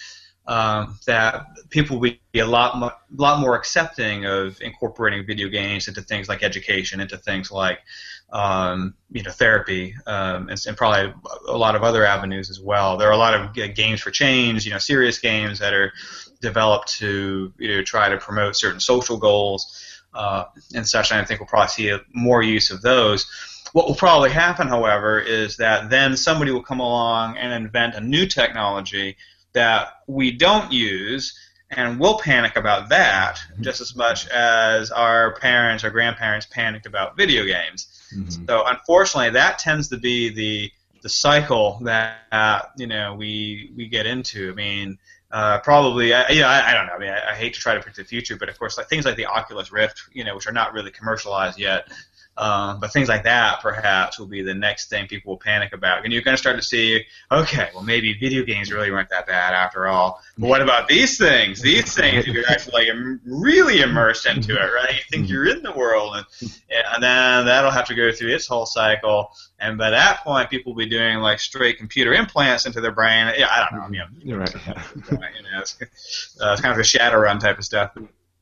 S3: um, that people will be a lot more, lot more accepting of incorporating video games into things like education, into things like um, you know therapy, um, and, and, probably a lot of other avenues as well. There are a lot of games for change, you know, serious games that are developed to you know try to promote certain social goals uh, and such. And I think we'll probably see more use of those. What will probably happen, however, is that then somebody will come along and invent a new technology that we don't use, and we'll panic about that just as much as our parents or grandparents panicked about video games. Mm-hmm. So unfortunately, that tends to be the the cycle that uh, you know we we get into. I mean, uh, probably, I, you know, I, I, don't know. I mean, I, I, hate to try to predict the future, but of course, like things like the Oculus Rift, you know, which are not really commercialized yet, um, but things like that perhaps will be the next thing people will panic about. And you're going to start to see, okay, well maybe video games really weren't that bad after all. But what about these things? These things you're actually like really immersed into it, right? You think you're in the world, and, and then that'll have to go through its whole cycle. And by that point, people will be doing like straight computer implants into their brain. Yeah, I don't know. Know,
S2: you're right. (laughs) You
S3: know, it's, uh, it's kind of a Shadowrun type of stuff,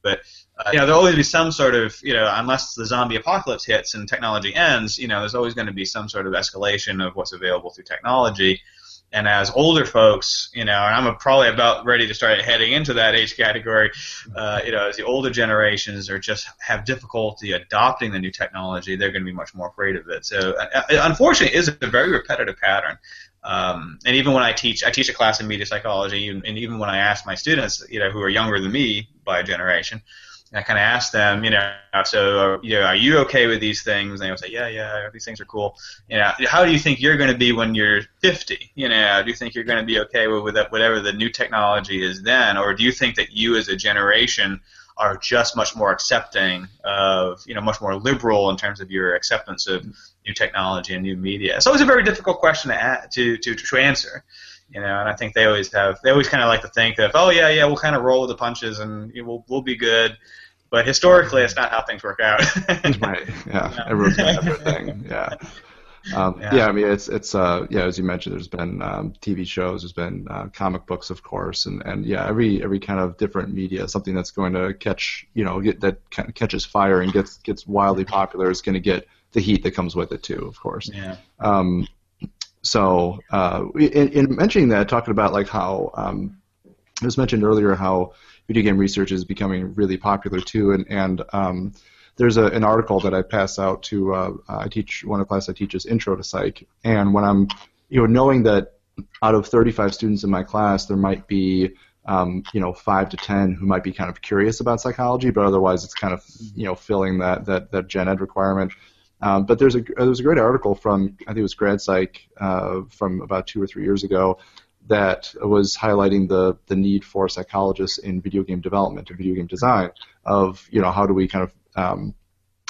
S3: but uh, you know, there'll always be some sort of, you know, unless the zombie apocalypse hits and technology ends, you know, there's always going to be some sort of escalation of what's available through technology. And as older folks, you know, and I'm probably about ready to start heading into that age category, uh, you know, as the older generations are just have difficulty adopting the new technology, they're going to be much more afraid of it. So, uh, unfortunately, it is a very repetitive pattern. Um, and even when I teach, I teach a class in media psychology, and, and even when I ask my students, you know, who are younger than me by a generation, I kind of asked them, you know, so you know, are you okay with these things? And they would say, yeah, yeah, these things are cool. You know, how do you think you're going to be when you're 50? You know, do you think you're going to be okay with, whatever the new technology is then, or do you think that you as a generation are just much more accepting of, you know, much more liberal in terms of your acceptance of new technology and new media? So it's a very difficult question to to to, to answer you know, and I think they always have they always kind of like to think of oh yeah yeah we'll kind of roll with the punches and we'll we'll be good, but historically, it's not how things work out.
S2: right. (laughs) Yeah. Everyone's got their thing. Yeah. Um, yeah. yeah. I mean, it's it's uh, yeah, as you mentioned, there's been um, TV shows, there's been uh, comic books, of course, and, and yeah, every every kind of different media, something that's going to catch, you know, get that kind of catches fire and gets gets wildly popular is going to get the heat that comes with it too, of course.
S3: Yeah.
S2: Um, so uh, in, in mentioning that, talking about like how um, it was mentioned earlier how video game research is becoming really popular too. And, and um, there's a, an article that I pass out to uh, I teach one of the class I teach is Intro to Psych, and when I'm you know knowing that out of 35 students in my class there might be um, you know five to ten who might be kind of curious about psychology, but otherwise it's kind of you know filling that that that gen ed requirement. Um, but there's a there's a great article from I think it was GradPsych uh, from about two or three years ago that was highlighting the the need for psychologists in video game development and video game design of you know how do we kind of um,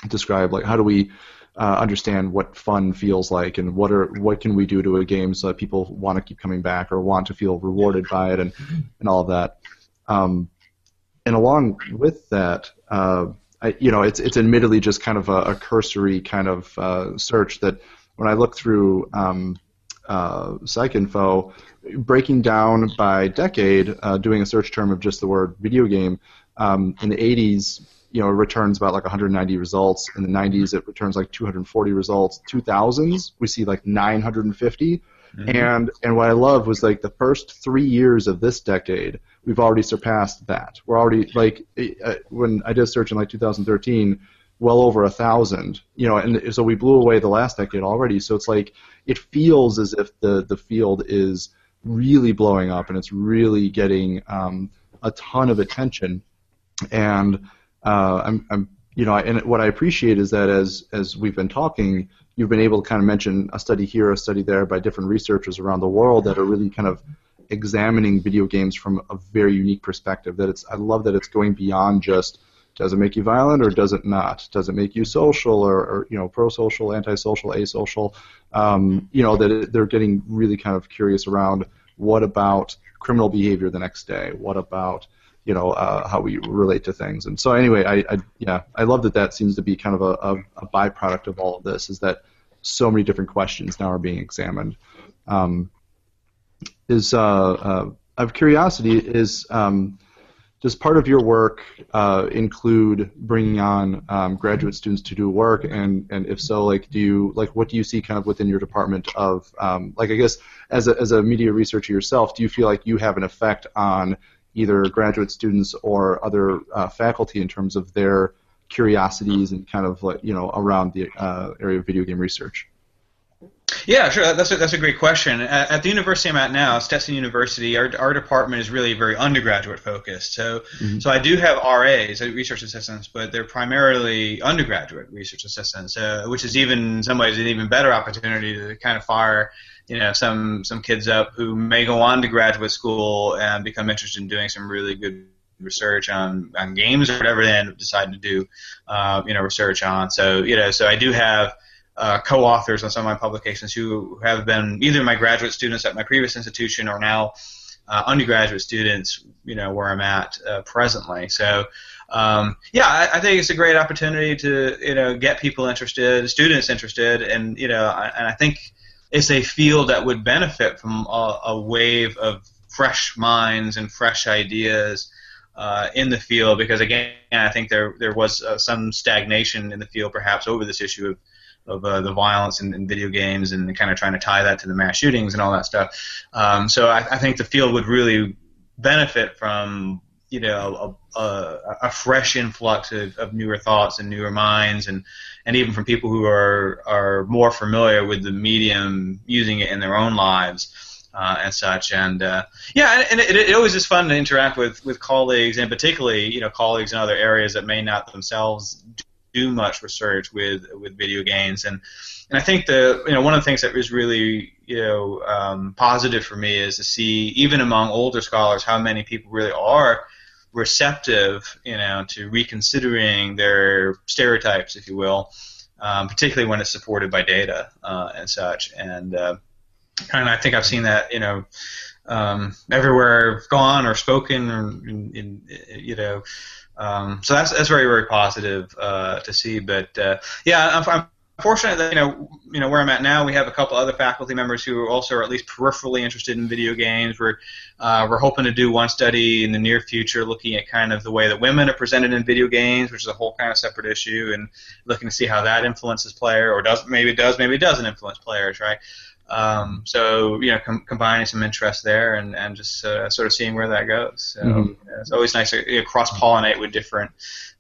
S2: describe like how do we uh, understand what fun feels like and what are what can we do to a game so that people want to keep coming back or want to feel rewarded by it and and all of that. Um, and along with that, uh, I, you know, it's it's admittedly just kind of a, a cursory kind of uh, search that when I look through um, uh, PsycInfo, breaking down by decade, uh, doing a search term of just the word video game. Um, in the 80s, you know, it returns about like 190 results. In the 90s, it returns like 240 results. 2000s, we see like 950. Mm-hmm. And and what I love was like the first three years of this decade, we've already surpassed that. We're already like uh, when I did a search in like 2013, well over a thousand. You know, and so we blew away the last decade already. So it's like it feels as if the the field is really blowing up and it's really getting um, a ton of attention. And uh, I'm, I'm, you know, and what I appreciate is that as as we've been talking, you've been able to kind of mention a study here, a study there by different researchers around the world that are really kind of examining video games from a very unique perspective. That it's, I love that it's going beyond just does it make you violent or does it not? Does it make you social or, or you know pro-social, anti-social, asocial? Um, you know that it, they're getting really kind of curious around what about criminal behavior the next day? What about you know uh, how we relate to things. And so anyway, I, I, yeah I love that that seems to be kind of a, a, a, byproduct of all of this is that so many different questions now are being examined. Um, is uh, uh, of curiosity is um, does part of your work uh, include bringing on um, graduate students to do work? And and if so like do you like what do you see kind of within your department of um, like i guess as a, as a media researcher yourself do you feel like you have an effect on either graduate students or other uh, faculty in terms of their curiosities and kind of like you know around the uh, area of video game research
S3: yeah, sure. That's a, that's a great question. At, at, the university I'm at now, Stetson University, our, our department is really very undergraduate focused. So mm-hmm. so I do have RAs, uh, research assistants, but they're primarily undergraduate research assistants, uh, which is even in some ways an even better opportunity to kind of fire you know some some kids up who may go on to graduate school and become interested in doing some really good research on, on games or whatever they end up deciding to do uh, you know research on. So you know so I do have uh, co-authors on some of my publications who have been either my graduate students at my previous institution or now uh, undergraduate students, you know, where I'm at uh, presently. So, um, yeah, I, I, think it's a great opportunity to, you know, get people interested, students interested, and you know, I, and I think it's a field that would benefit from a, a wave of fresh minds and fresh ideas. Uh, in the field, because again, I think there there was uh, some stagnation in the field, perhaps over this issue of of uh, the violence in, in, video games and kind of trying to tie that to the mass shootings and all that stuff. Um, so I, I, think the field would really benefit from you know a, a, a fresh influx of, of, newer thoughts and newer minds and and even from people who are are more familiar with the medium using it in their own lives. Uh, and such. And uh, yeah, and it, it, always is fun to interact with, with colleagues, and particularly you know colleagues in other areas that may not themselves do much research with with video games. And and I think the you know one of the things that was really you know um, positive for me is to see even among older scholars how many people really are receptive you know to reconsidering their stereotypes if you will um, particularly when it's supported by data uh, and such. And uh, and I think I've seen that you know um, everywhere I've gone or spoken or in, in, you know um, so that's that's very very positive uh, to see. But uh, yeah, I'm, I'm, fortunate that you know you know where I'm at now. We have a couple other faculty members who also are at least peripherally interested in video games. We're uh, we're hoping to do one study in the near future looking at kind of the way that women are presented in video games, which is a whole kind of separate issue, and looking to see how that influences player or does maybe it does maybe it doesn't influence players, right? Um, so you know, com- combining some interest there and, and just uh, sort of seeing where that goes. So
S2: Mhm.
S3: yeah, it's always nice to you know, cross pollinate with different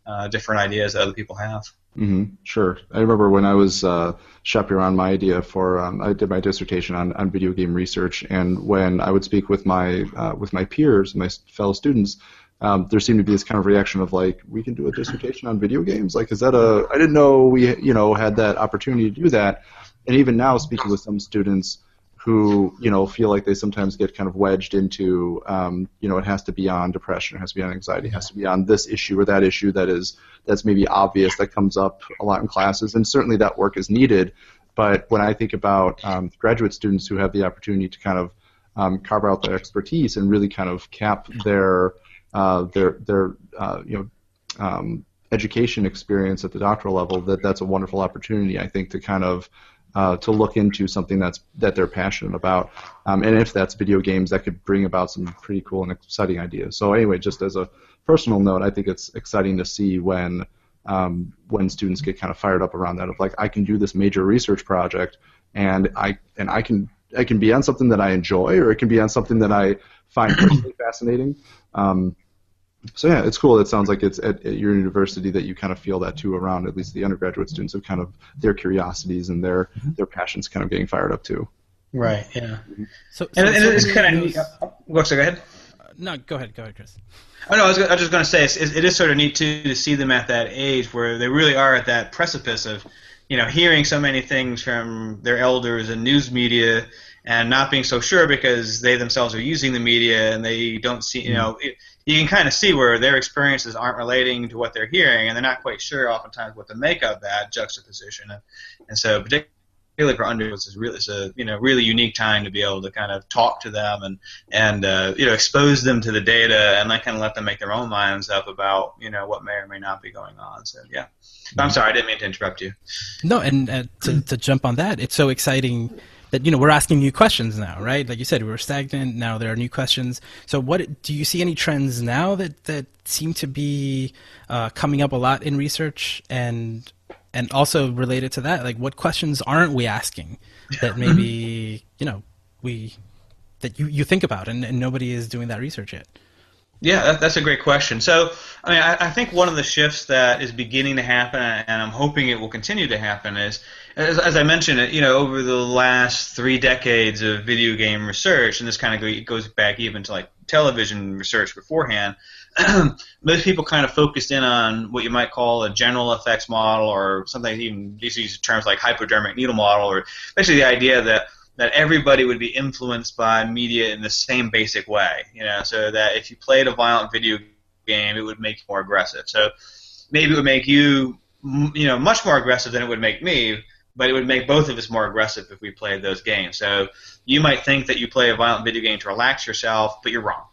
S3: uh, different ideas that other people have.
S2: hmm Sure. I remember when I was uh, chaperone my idea for um, I did my dissertation on, on video game research, and when I would speak with my uh, with my peers, my fellow students, um, there seemed to be this kind of reaction of like, we can do a dissertation on video games. Like, is that a? I didn't know we you know had that opportunity to do that. And even now, speaking with some students who you know feel like they sometimes get kind of wedged into um, you know it has to be on depression, it has to be on anxiety, it has to be on this issue or that issue that is that's maybe obvious that comes up a lot in classes, and certainly that work is needed. But when I think about um, graduate students who have the opportunity to kind of um, carve out their expertise and really kind of cap their uh, their their uh, you know um, education experience at the doctoral level, that that's a wonderful opportunity. I think to kind of uh, to look into something that's that they're passionate about, um, and if that's video games, that could bring about some pretty cool and exciting ideas. So anyway, just as a personal note, I think it's exciting to see when um, when students get kind of fired up around that of like I can do this major research project and I and I can I can be on something that I enjoy or it can be on something that I find personally fascinating. Um, so yeah, it's cool. It sounds like it's at, at your university that you kind of feel that too around at least the undergraduate students of kind of their curiosities and their mm-hmm. their passions kind of getting fired up too.
S3: Right. Yeah. Mm-hmm.
S1: So,
S3: And,
S1: so
S3: it's kind of. Go, so go ahead.
S1: Uh, no, go ahead, go ahead, Chris.
S3: Oh no, I was, I was just going to say it's, it is sort of neat too to see them at that age where they really are at that precipice of, you know, hearing so many things from their elders and news media, and not being so sure because they themselves are using the media and they don't see, you mm-hmm. know, it, you can kind of see where their experiences aren't relating to what they're hearing, and they're not quite sure oftentimes what to make of that juxtaposition, and, so particularly for undergrads, it's really it's a you know really unique time to be able to kind of talk to them and and uh, you know expose them to the data and like kind of let them make their own minds up about you know what may or may not be going on. So yeah, I'm sorry, I didn't mean to interrupt you.
S1: No, and uh, to, to jump on that, it's so exciting that you know we're asking new questions now, right? Like you said, we were stagnant. Now there are new questions. So, what do you see any trends now that that seem to be uh, coming up a lot in research, and and also related to that, like what questions aren't we asking that maybe you know we that you, you think about and, and nobody is doing that research yet.
S3: Yeah, that, that's a great question. So, I mean, I, I think one of the shifts that is beginning to happen, and I'm hoping it will continue to happen, is as, as I mentioned, you know, over the last three decades of video game research, and this kind of goes back even to like television research beforehand. (clears throat) most people kind of focused in on what you might call a general effects model, or something even these use terms like hypodermic needle model, or basically the idea that that everybody would be influenced by media in the same basic way. You know, so that if you played a violent video game, it would make you more aggressive. So maybe it would make you, m- you know, much more aggressive than it would make me. But it would make both of us more aggressive if we played those games. So you might think that you play a violent video game to relax yourself, but you're wrong.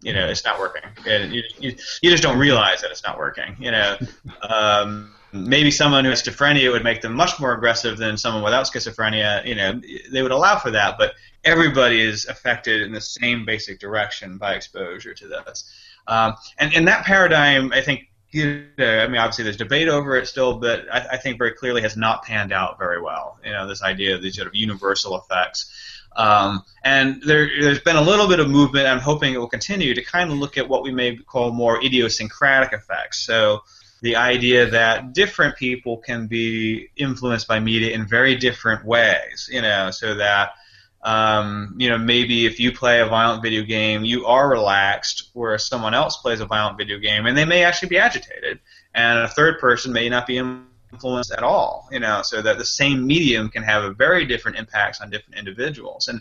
S3: You know, it's not working. And you, you, you just don't realize that it's not working. You know, (laughs) um, maybe someone who has schizophrenia would make them much more aggressive than someone without schizophrenia. You know, they would allow for that, but everybody is affected in the same basic direction by exposure to this. Um, and in that paradigm, I think. You know, I mean, obviously, there's debate over it still, but I, I think very clearly has not panned out very well. You know, this idea of these sort of universal effects. Um, and there, there's been a little bit of movement. I'm hoping it will continue to kind of look at what we may call more idiosyncratic effects. So the idea that different people can be influenced by media in very different ways. You know, so that um, you know maybe if you play a violent video game, you are relaxed, whereas someone else plays a violent video game and they may actually be agitated, and a third person may not be influenced at all. You know, so that the same medium can have a very different impacts on different individuals and.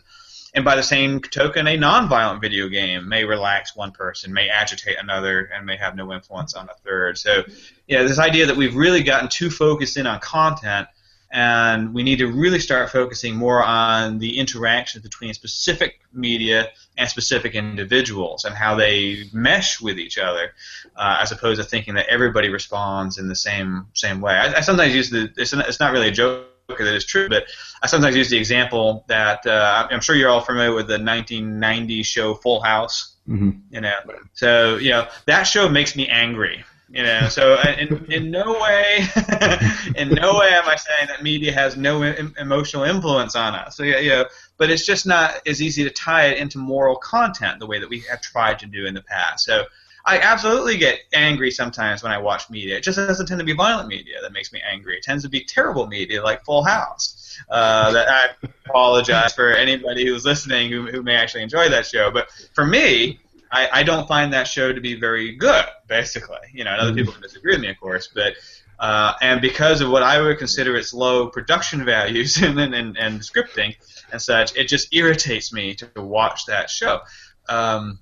S3: And by the same token, a non-violent video game may relax one person, may agitate another, and may have no influence on a third. So, you know, this idea that we've really gotten too focused in on content, and we need to really start focusing more on the interactions between specific media and specific individuals and how they mesh with each other, uh, as opposed to thinking that everybody responds in the same same way. I, I sometimes use the it's not, it's not really a joke that is true, but I sometimes use the example that uh, I'm sure you're all familiar with the 1990 show Full House.
S2: Mm-hmm.
S3: You know, so you know that show makes me angry. You know, so (laughs) in, in no way, (laughs) in no way am I saying that media has no em- emotional influence on us. So yeah, you know, but it's just not as easy to tie it into moral content the way that we have tried to do in the past. So I absolutely get angry sometimes when I watch media. It just doesn't tend to be violent media that makes me angry. It tends to be terrible media like Full House. Uh, that I (laughs) apologize for anybody who's listening who, who may actually enjoy that show. But for me, I, I don't find that show to be very good. Basically, you know, and other people can disagree with me, of course, but. Uh, and because of what I would consider its low production (laughs) values and, and, and scripting and such, it just irritates me to watch that show. Um,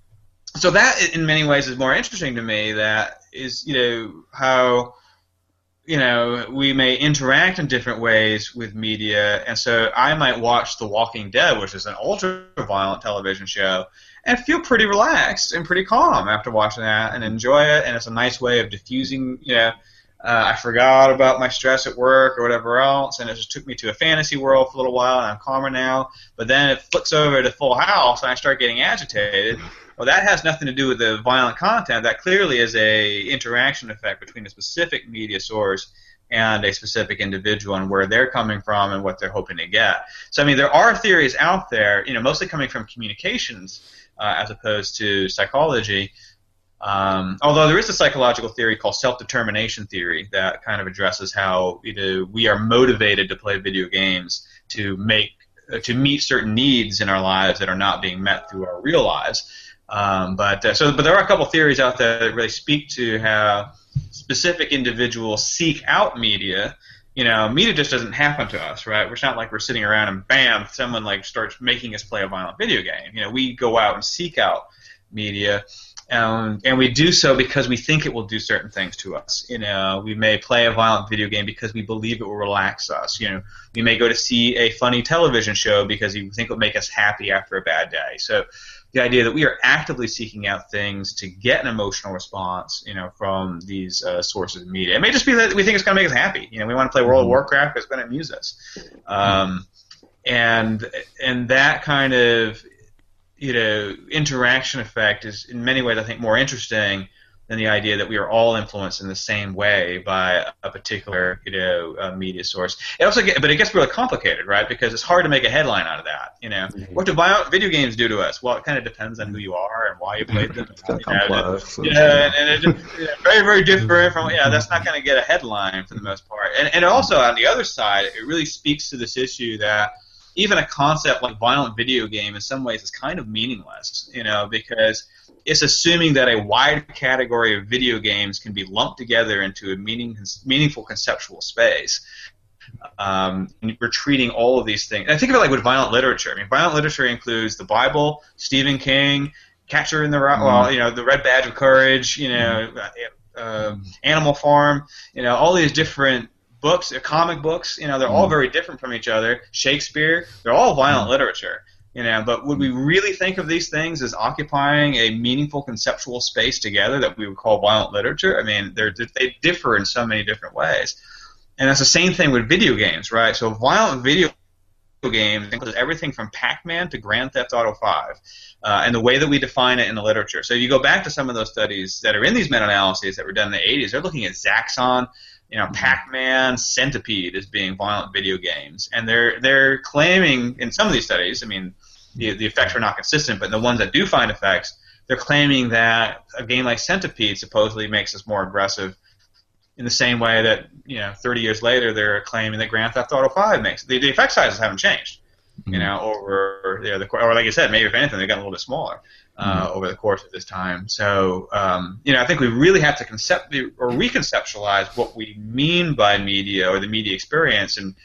S3: so that in many ways is more interesting to me that is you know how you know we may interact in different ways with media. And so i might watch the walking dead which is an ultra violent television show and feel pretty relaxed and pretty calm after watching that and enjoy it. And it's a nice way of diffusing you know uh, I forgot about my stress at work or whatever else, and it just took me to a fantasy world for a little while, and I'm calmer now. But then it flips over to Full House, and I start getting agitated, well, that has nothing to do with the violent content. That clearly is a interaction effect between a specific media source and a specific individual and where they're coming from and what they're hoping to get. So, I mean, there are theories out there, you know, mostly coming from communications uh, as opposed to psychology. Um, although there is a psychological theory called self-determination theory that kind of addresses how you know we are motivated to play video games to make uh, to meet certain needs in our lives that are not being met through our real lives. Um, but uh, so, but there are a couple theories out there that really speak to how specific individuals seek out media. You know, media just doesn't happen to us, right? It's not like we're sitting around and bam, someone like starts making us play a violent video game. You know, we go out and seek out media. Um, and we do so because we think it will do certain things to us. You know, we may play a violent video game because we believe it will relax us. You know, we may go to see a funny television show because we think it will make us happy after a bad day. So, the idea that we are actively seeking out things to get an emotional response, you know, from these uh, sources of media. It may just be that we think it's going to make us happy. You know, we want to play World of mm-hmm. Warcraft, it's going to amuse us, um, and and that kind of you know interaction effect is in many ways I think more interesting than the idea that we are all influenced in the same way by a particular you know uh, media source. It also get, but it gets really complicated, right? Because it's hard to make a headline out of that. You know, mm-hmm. what do bio, video games do to us? Well, it kind of depends on who you are and why you played them.
S2: it's kind of complex.
S3: yeah, and, it's very very different from yeah. That's not going to get a headline for the most part. And and also on the other side, it really speaks to this issue that even a concept like violent video game in some ways is kind of meaningless. You know, because it's assuming that a wide category of video games can be lumped together into a meaning, meaningful conceptual space. Um, we're treating all of these things. And I think of it like with violent literature. I mean, violent literature includes the Bible, Stephen King, Catcher in the mm. well, you know, the Red Badge of Courage, you know, uh, uh, Animal Farm, you know, all these different books, uh, comic books. You know, they're mm. all very different from each other. Shakespeare, they're all violent mm. literature. You know, but would we really think of these things as occupying a meaningful conceptual space together that we would call violent literature? I mean, they're, they differ in so many different ways. And that's the same thing with video games, right? So violent video games includes everything from Pac-Man to Grand Theft Auto 5, uh, and the way that we define it in the literature. So you go back to some of those studies that are in these meta-analyses that were done in the 80s. They're looking at Zaxxon, you know, Pac-Man, Centipede as being violent video games, and they're they're claiming in some of these studies. I mean, the the effects are not consistent, but the ones that do find effects, they're claiming that a game like Centipede supposedly makes us more aggressive. In the same way that you know, 30 years later, they're claiming that Grand Theft Auto 5 makes the, the effect sizes haven't changed. Mm-hmm. You know, over you know, the or like I said, maybe if anything, they've gotten a little bit smaller uh, mm-hmm. over the course of this time. So, um, you know, I think we really have to concept or reconceptualize what we mean by media or the media experience, and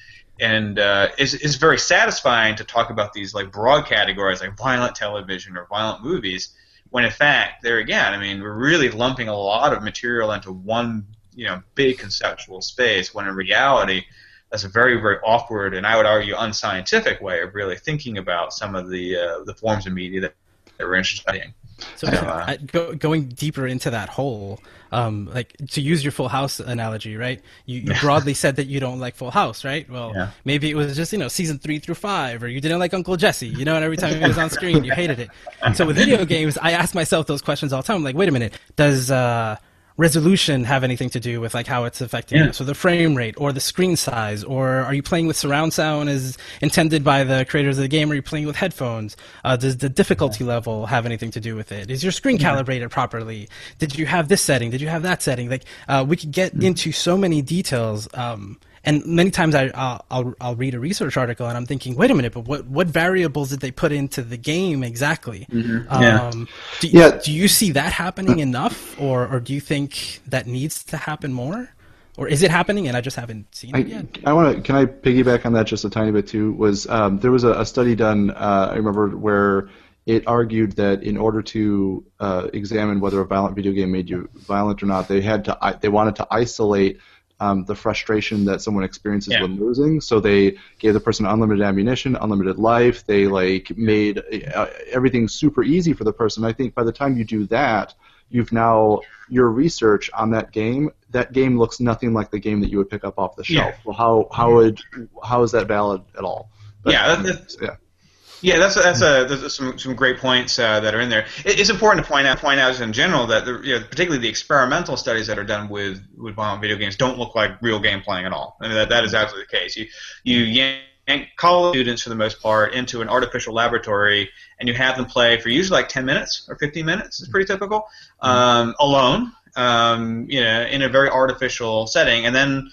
S3: and uh, it's, it's very satisfying to talk about these like broad categories like violent television or violent movies, when in fact, there again, I mean, we're really lumping a lot of material into one you know big conceptual space, when in reality. That's a very, very awkward and I would argue unscientific way of really thinking about some of the uh, the forms of media that that we're interested in.
S1: So, uh, go, going deeper into that hole, um, like to use your Full House analogy, right? You, you broadly said that you don't like Full House, right? Well, yeah. maybe it was just you know season three through five, or you didn't like Uncle Jesse, you know, and every time he was on screen, you hated it. So with video (laughs) games, I ask myself those questions all the time. I'm like, wait a minute, does uh, resolution have anything to do with like how it's affecting
S3: Yeah.
S1: you? So the frame rate or the screen size, or are you playing with surround sound as intended by the creators of the game? Or are you playing with headphones? Uh, does the difficulty level have anything to do with it? Is your screen calibrated properly? Did you have this setting? Did you have that setting? Like uh, we could get into so many details. Um, and many times I, I'll, I'll, I'll read a research article and I'm thinking, wait a minute, but what, what variables did they put into the game exactly?
S3: Yeah.
S1: Um, do,
S2: Yeah.
S1: do you see that happening enough, or, or do you think that needs to happen more? Or is it happening and I just haven't seen it
S2: I,
S1: yet?
S2: I want to. Can I piggyback on that just a tiny bit too? Was um, there was a, a study done? Uh, I remember where it argued that in order to uh, examine whether a violent video game made you violent or not, they had to. I- They wanted to isolate. Um, the frustration that someone experiences
S3: Yeah.
S2: when losing, so they gave the person unlimited ammunition, unlimited life. They like made uh, everything super easy for the person. I think by the time you do that, you've now your research on that game. That game looks nothing like the game that you would pick up off the shelf.
S3: Yeah.
S2: Well, how how would how is that valid at all?
S3: Yeah, that- that-
S2: yeah.
S3: Yeah, that's that's a there's some some great points uh, that are in there. It, it's important to point out point out in general that the, you know, particularly the experimental studies that are done with with violent video games don't look like real game playing at all. I mean that that is absolutely the case. You you yank college students for the most part into an artificial laboratory and you have them play for usually like 10 minutes or 15 minutes. It's pretty typical um, alone. Um, you know, in a very artificial setting, and then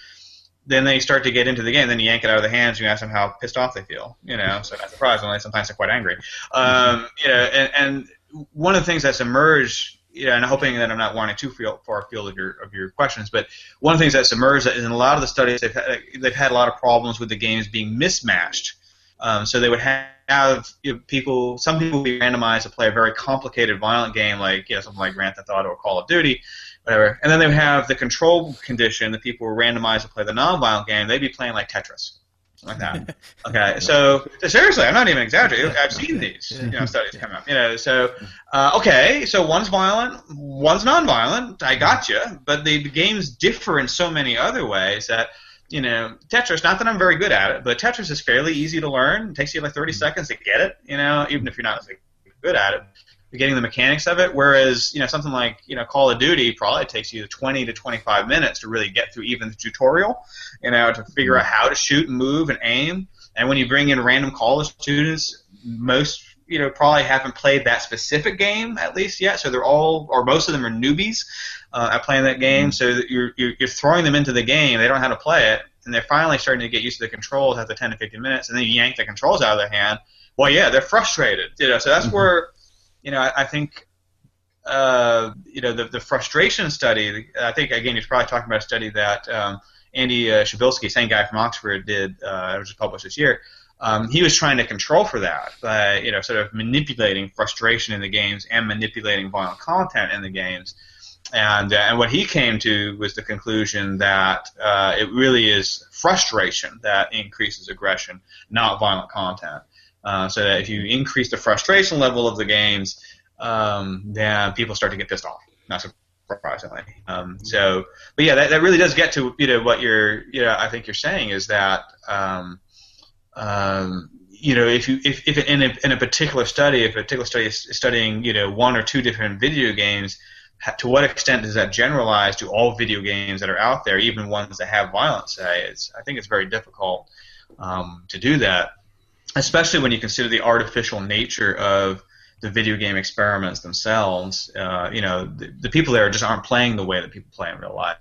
S3: then they start to get into the game. Then you yank it out of their hands. And you ask them how pissed off they feel. You know, so not surprisingly, sometimes they're quite angry. Um, you know, and, and one of the things that's emerged. You know, and hoping that I'm not wanting too far far afield of your of your questions, but one of the things that's emerged is in a lot of the studies they've had, they've had a lot of problems with the games being mismatched. Um, so they would have, have you know, people, some people would be randomized to play a very complicated, violent game like you know something like Grand Theft Auto or Call of Duty, whatever. And then they would have the control condition that people were randomized to play the non-violent game. They'd be playing like Tetris, like that. (laughs) okay, so, seriously, I'm not even exaggerating. I've seen these you know studies come up. You know, so uh, okay, so one's violent, one's non-violent. I got you, but the, the games differ in so many other ways that you know, Tetris, not that I'm very good at it, but Tetris is fairly easy to learn. It takes you like 30 seconds to get it, you know, even if you're not good at it. Getting the mechanics of it. Whereas, you know, something like, you know, Call of Duty probably takes you 20 to 25 minutes to really get through even the tutorial, you know, to figure out how to shoot and move and aim. And when you bring in random college students, most you know probably haven't played that specific game at least yet, so they're all or most of them are newbies uh, at playing that game. So that you're, you're you're throwing them into the game, they don't know how to play it, and they're finally starting to get used to the controls after 10 to 15 minutes, and then you yank the controls out of their hand. Well, yeah, they're frustrated, you know. So that's where you know I, I think. Uh, you know the the frustration study. I think again, he's probably talking about a study that um, Andy uh, Przybylski, same guy from Oxford, did. Uh, it was published this year. Um, he was trying to control for that by you know sort of manipulating frustration in the games and manipulating violent content in the games. And uh, and what he came to was the conclusion that uh, it really is frustration that increases aggression, not violent content. Uh, so that if you increase the frustration level of the games, um, then people start to get pissed off. Not surprisingly. Um, so, but yeah, that, that really does get to you know what you're you know I think you're saying is that um, um, you know if you if, if in a, in a particular study, if a particular study is studying you know one or two different video games, to what extent does that generalize to all video games that are out there, even ones that have violence? Say, it's I think it's very difficult um, to do that, especially when you consider the artificial nature of the video game experiments themselves. Uh, you know, the, the people there just aren't playing the way that people play in real life.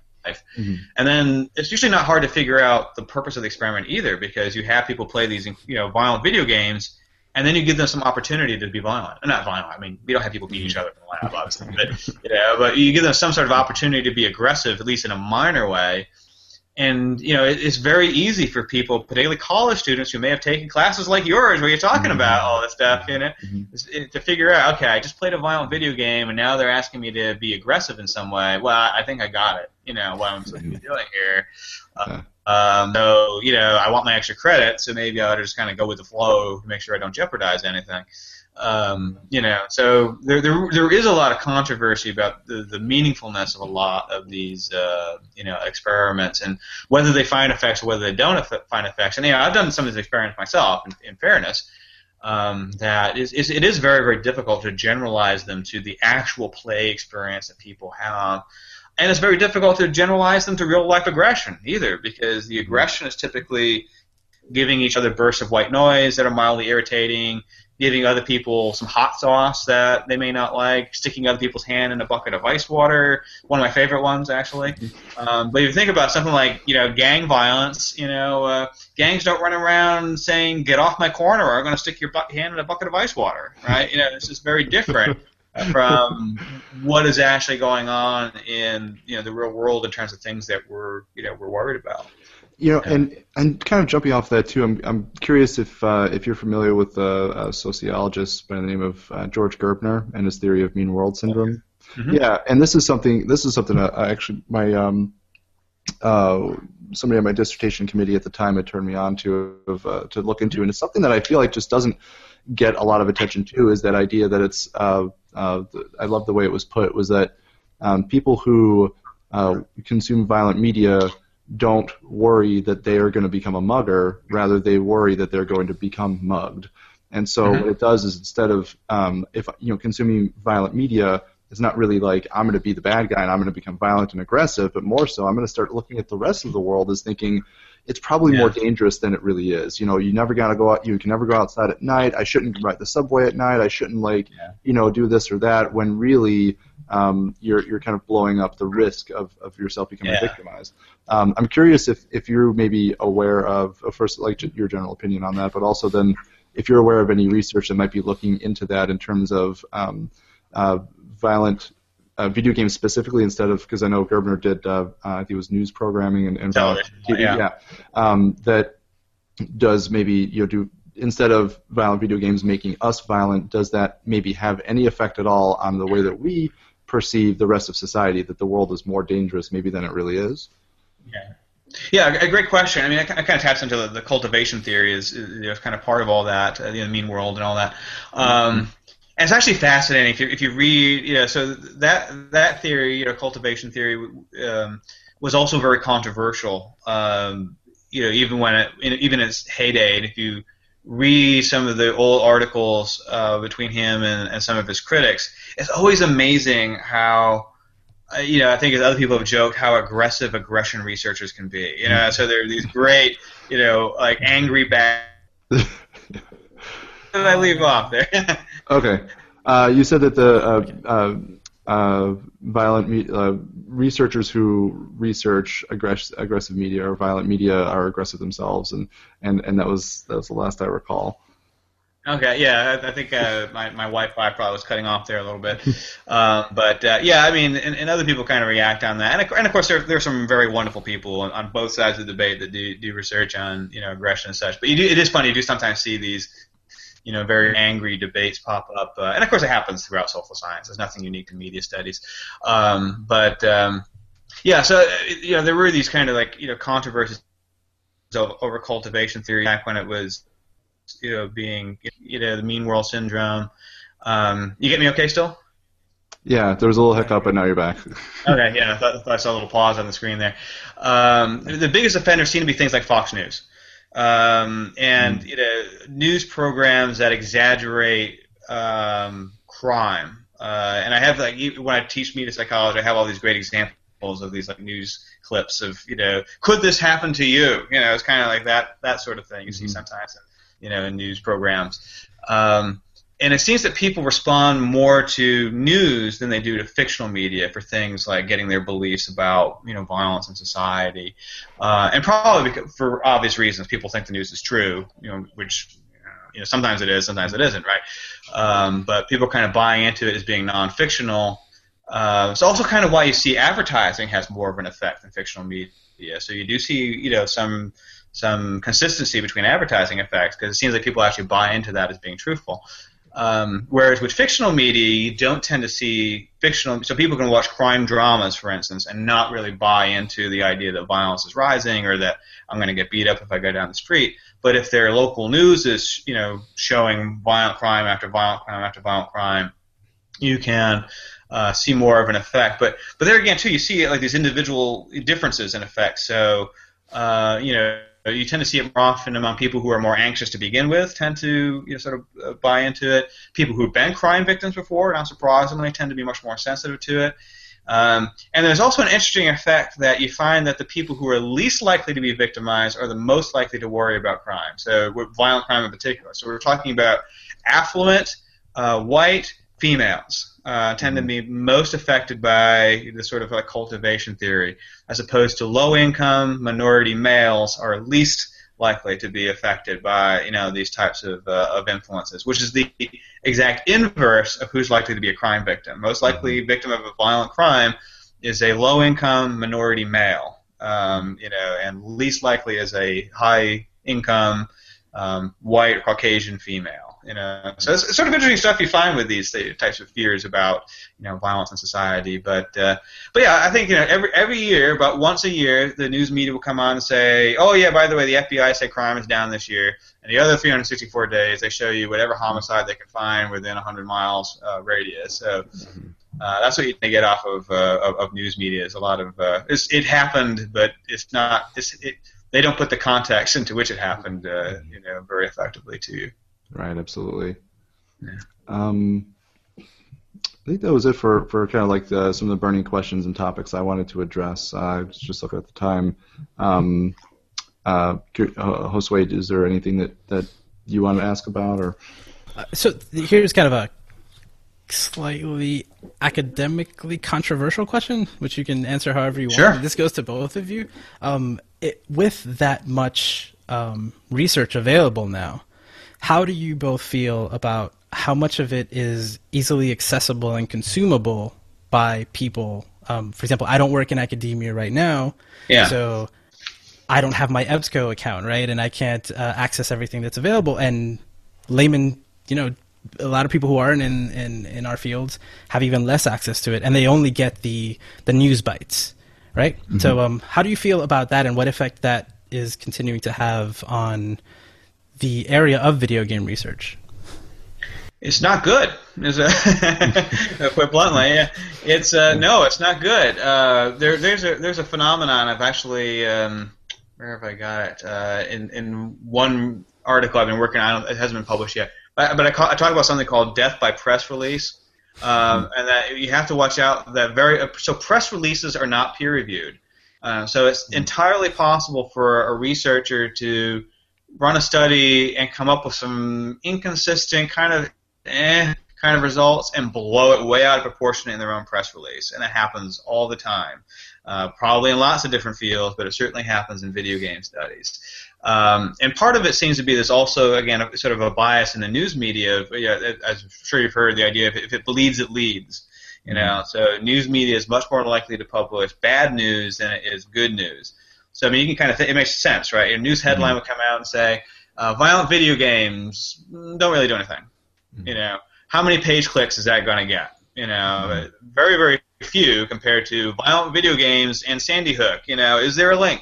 S2: Mhm.
S3: And then it's usually not hard to figure out the purpose of the experiment either, because you have people play these, you know, violent video games, and then you give them some opportunity to be violent. Not violent. I mean, we don't have people beat each other in the lab, obviously, but you know, but you give them some sort of opportunity to be aggressive, at least in a minor way. And you know, it, it's very easy for people, particularly college students who may have taken classes like yours, where you're talking about all this stuff, you know,
S2: Mhm.
S3: to figure out, okay, I just played a violent video game, and now they're asking me to be aggressive in some way. Well, I think I got it. You know, what I'm supposed to be doing here. Uh, um, so, you know, I want my extra credit, so maybe I ought to just kind of go with the flow to make sure I don't jeopardize anything. Um, you know, so there, there, there is a lot of controversy about the, the meaningfulness of a lot of these, uh, you know, experiments and whether they find effects or whether they don't find effects. And, you know, I've done some of these experiments myself, in, in fairness, um, that is, is, it is very, very difficult to generalize them to the actual play experience that people have. and it's very difficult to generalize them to real life aggression either, because the aggression is typically giving each other bursts of white noise that are mildly irritating, giving other people some hot sauce that they may not like, sticking other people's hand in a bucket of ice water. One of my favorite ones, actually. Um, but if you think about something like you know gang violence, you know uh, gangs don't run around saying "Get off my corner," or "I'm going to stick your bu- hand in a bucket of ice water." Right? You know, this is very different. (laughs) from what is actually going on in you know the real world in terms of things that we're you know we're worried about.
S2: You know, and and kind of jumping off that too, I'm I'm curious if uh, if you're familiar with a, a, sociologist by the name of uh, George Gerbner and his theory of mean world syndrome. Mm-hmm. Yeah, and this is something this is something I actually my um uh somebody on my dissertation committee at the time had turned me on to of, uh, to look into, and it's something that I feel like just doesn't get a lot of attention too. Is that idea that it's uh, uh, I love the way it was put was that um, people who uh, consume violent media don't worry that they are going to become a mugger. Rather, they worry that they're going to become mugged. And so mm-hmm. what it does is instead of um, if you know consuming violent media, it's not really like I'm going to be the bad guy and I'm going to become violent and aggressive, but more so I'm going to start looking at the rest of the world as thinking it's probably yeah. more dangerous than it really is. You know, you never gotta go out. You can never go outside at night. I shouldn't ride the subway at night. I shouldn't like, yeah. you know, do this or that. When really, um, you're you're kind of blowing up the risk of, of yourself becoming yeah. victimized. Um, I'm curious if if you're maybe aware of first like your general opinion on that, but also then if you're aware of any research that might be looking into that in terms of um, uh, violent uh, video games specifically instead of because I know Gerbner did uh, I think it was news programming and, and
S3: TV, yeah,
S2: yeah um, that does maybe you know do instead of violent video games making us violent does that maybe have any effect at all on the way that we perceive the rest of society that the world is more dangerous maybe than it really is
S3: yeah yeah, a great question. I mean, it, kind of taps into the, the cultivation theory is, is you know, kind of part of all that, uh, the mean world and all that. Um, and it's actually fascinating if you if you read you know so that that theory you know cultivation theory um, was also very controversial um, you know even when it even in its heyday and if you read some of the old articles uh, between him and, and some of his critics it's always amazing how uh, you know, I think as other people have joked how aggressive aggression researchers can be. You know, so there are these great, you know, like angry bad. (laughs) did I leave off there? (laughs)
S2: Okay. Uh, you said that the uh, uh, uh violent me- researchers who research aggress- aggressive media or violent media are aggressive themselves, and, and, and that was that was the last I recall.
S3: Okay, yeah, I, I think uh, my my Wi-Fi probably was cutting off there a little bit, uh, but uh, yeah, I mean, and, and other people kind of react on that, and, and of course there there's some very wonderful people on, on both sides of the debate that do do research on you know aggression and such. But you do, it is funny you do sometimes see these you know, very angry debates pop up, uh, and of course it happens throughout social science. There's nothing unique to media studies, um, but um, yeah, so you know, there were these kind of like you know controversies over, over cultivation theory back when it was you know being you know the mean world syndrome. Um, you get me okay still?
S2: Yeah, there was a little hiccup, but now you're back. (laughs)
S3: okay, yeah, I thought, I thought I saw a little pause on the screen there. Um, the biggest offenders seem to be things like Fox News um, and mm. you know news programs that exaggerate um, crime. Uh, and I have like when I teach media psychology, I have all these great examples of these like news clips of you know could this happen to you? You know, it's kind of like that that sort of thing you mm-hmm. see sometimes, you know, in news programs. Um, and it seems that people respond more to news than they do to fictional media for things like getting their beliefs about you know violence in society, uh, and probably for obvious reasons, people think the news is true, you know, which you know sometimes it is, sometimes it isn't, right? Um, but people kind of buy into it as being non-fictional. Uh, it's also kind of why you see advertising has more of an effect than fictional media. So you do see you know some some consistency between advertising effects because it seems like people actually buy into that as being truthful. Um, whereas with fictional media, you don't tend to see fictional. So people can watch crime dramas, for instance, and not really buy into the idea that violence is rising or that I'm going to get beat up if I go down the street. But if their local news is, you know, showing violent crime after violent crime after violent crime, you can uh, see more of an effect. But but there again, too, you see like these individual differences in effect. So uh, you know you tend to see it more often among people who are more anxious to begin with, tend to you know, sort of uh, buy into it. People who've been crime victims before, not surprisingly, tend to be much more sensitive to it. Um, and there's also an interesting effect that you find that the people who are least likely to be victimized are the most likely to worry about crime. So violent crime in particular. So we're talking about affluent, uh, white females uh, tend to be most affected by the sort of like cultivation theory, as opposed to low-income minority males are least likely to be affected by you know these types of, uh, of influences, which is the exact inverse of who's likely to be a crime victim. Most likely mm-hmm. victim of a violent crime is a low-income minority male, um, you know, and least likely is a high-income um, white Caucasian female. You know, so it's, it's, sort of interesting stuff you find with these types of fears about you know violence in society. But uh, but yeah, I think you know every every year, about once a year, the news media will come on and say, oh yeah, by the way, the FBI say crime is down this year, and the other 364 days they show you whatever homicide they can find within 100 miles uh, radius. So. Uh, that's what you get off of, uh, of, of news media is a lot of uh, it happened, but it's not. It's, it, they don't put the context into which it happened, uh, you know, very effectively to you.
S2: Right, absolutely. Yeah. Um, I think that was it for, for kind of like the, some of the burning questions and topics I wanted to address. Uh, I was just looking at the time. Um, uh, uh, Josué, is there anything that, that you want to ask about? or?
S1: Uh, so here's kind of a slightly academically controversial question, which you can answer however you
S3: sure.
S1: want. This goes to both of you. Um, it, with that much um, research available now, how do you both feel about how much of it is easily accessible and consumable by people? Um, for example, I don't work in academia right now,
S3: yeah.
S1: so I don't have my EBSCO account, right? And I can't uh, access everything that's available. And laymen, you know, a lot of people who aren't in, in, in our fields have even less access to it, and they only get the the news bites, right? Mm-hmm. So, um, how do you feel about that, and what effect that is continuing to have on the area of video game research?
S3: It's not good. Is put (laughs) bluntly, it's uh, no, it's not good. Uh, there, there's a there's a phenomenon. I've actually um, where have I got it? Uh, in in one article I've been working on. It hasn't been published yet, but, but I, call, I talk about something called death by press release. Um, and that you have to watch out that very so press releases are not peer reviewed. Uh, so it's entirely possible for a researcher to run a study and come up with some inconsistent kind of eh kind of results and blow it way out of proportion in their own press release. And it happens all the time. Uh, probably in lots of different fields, but it certainly happens in video game studies. Um, and part of it seems to be this also, again, sort of a bias in the news media. Of, yeah, I'm sure you've heard the idea of if it bleeds, it leads. You know, so news media is much more likely to publish bad news than it is good news. So I mean, you can kind of th- it makes sense, right? Your news headline mm-hmm. would come out and say, uh, "Violent video games don't really do anything." Mm-hmm. You know, how many page clicks is that going to get? You know, mm-hmm. very very few compared to violent video games and Sandy Hook. You know, is there a link?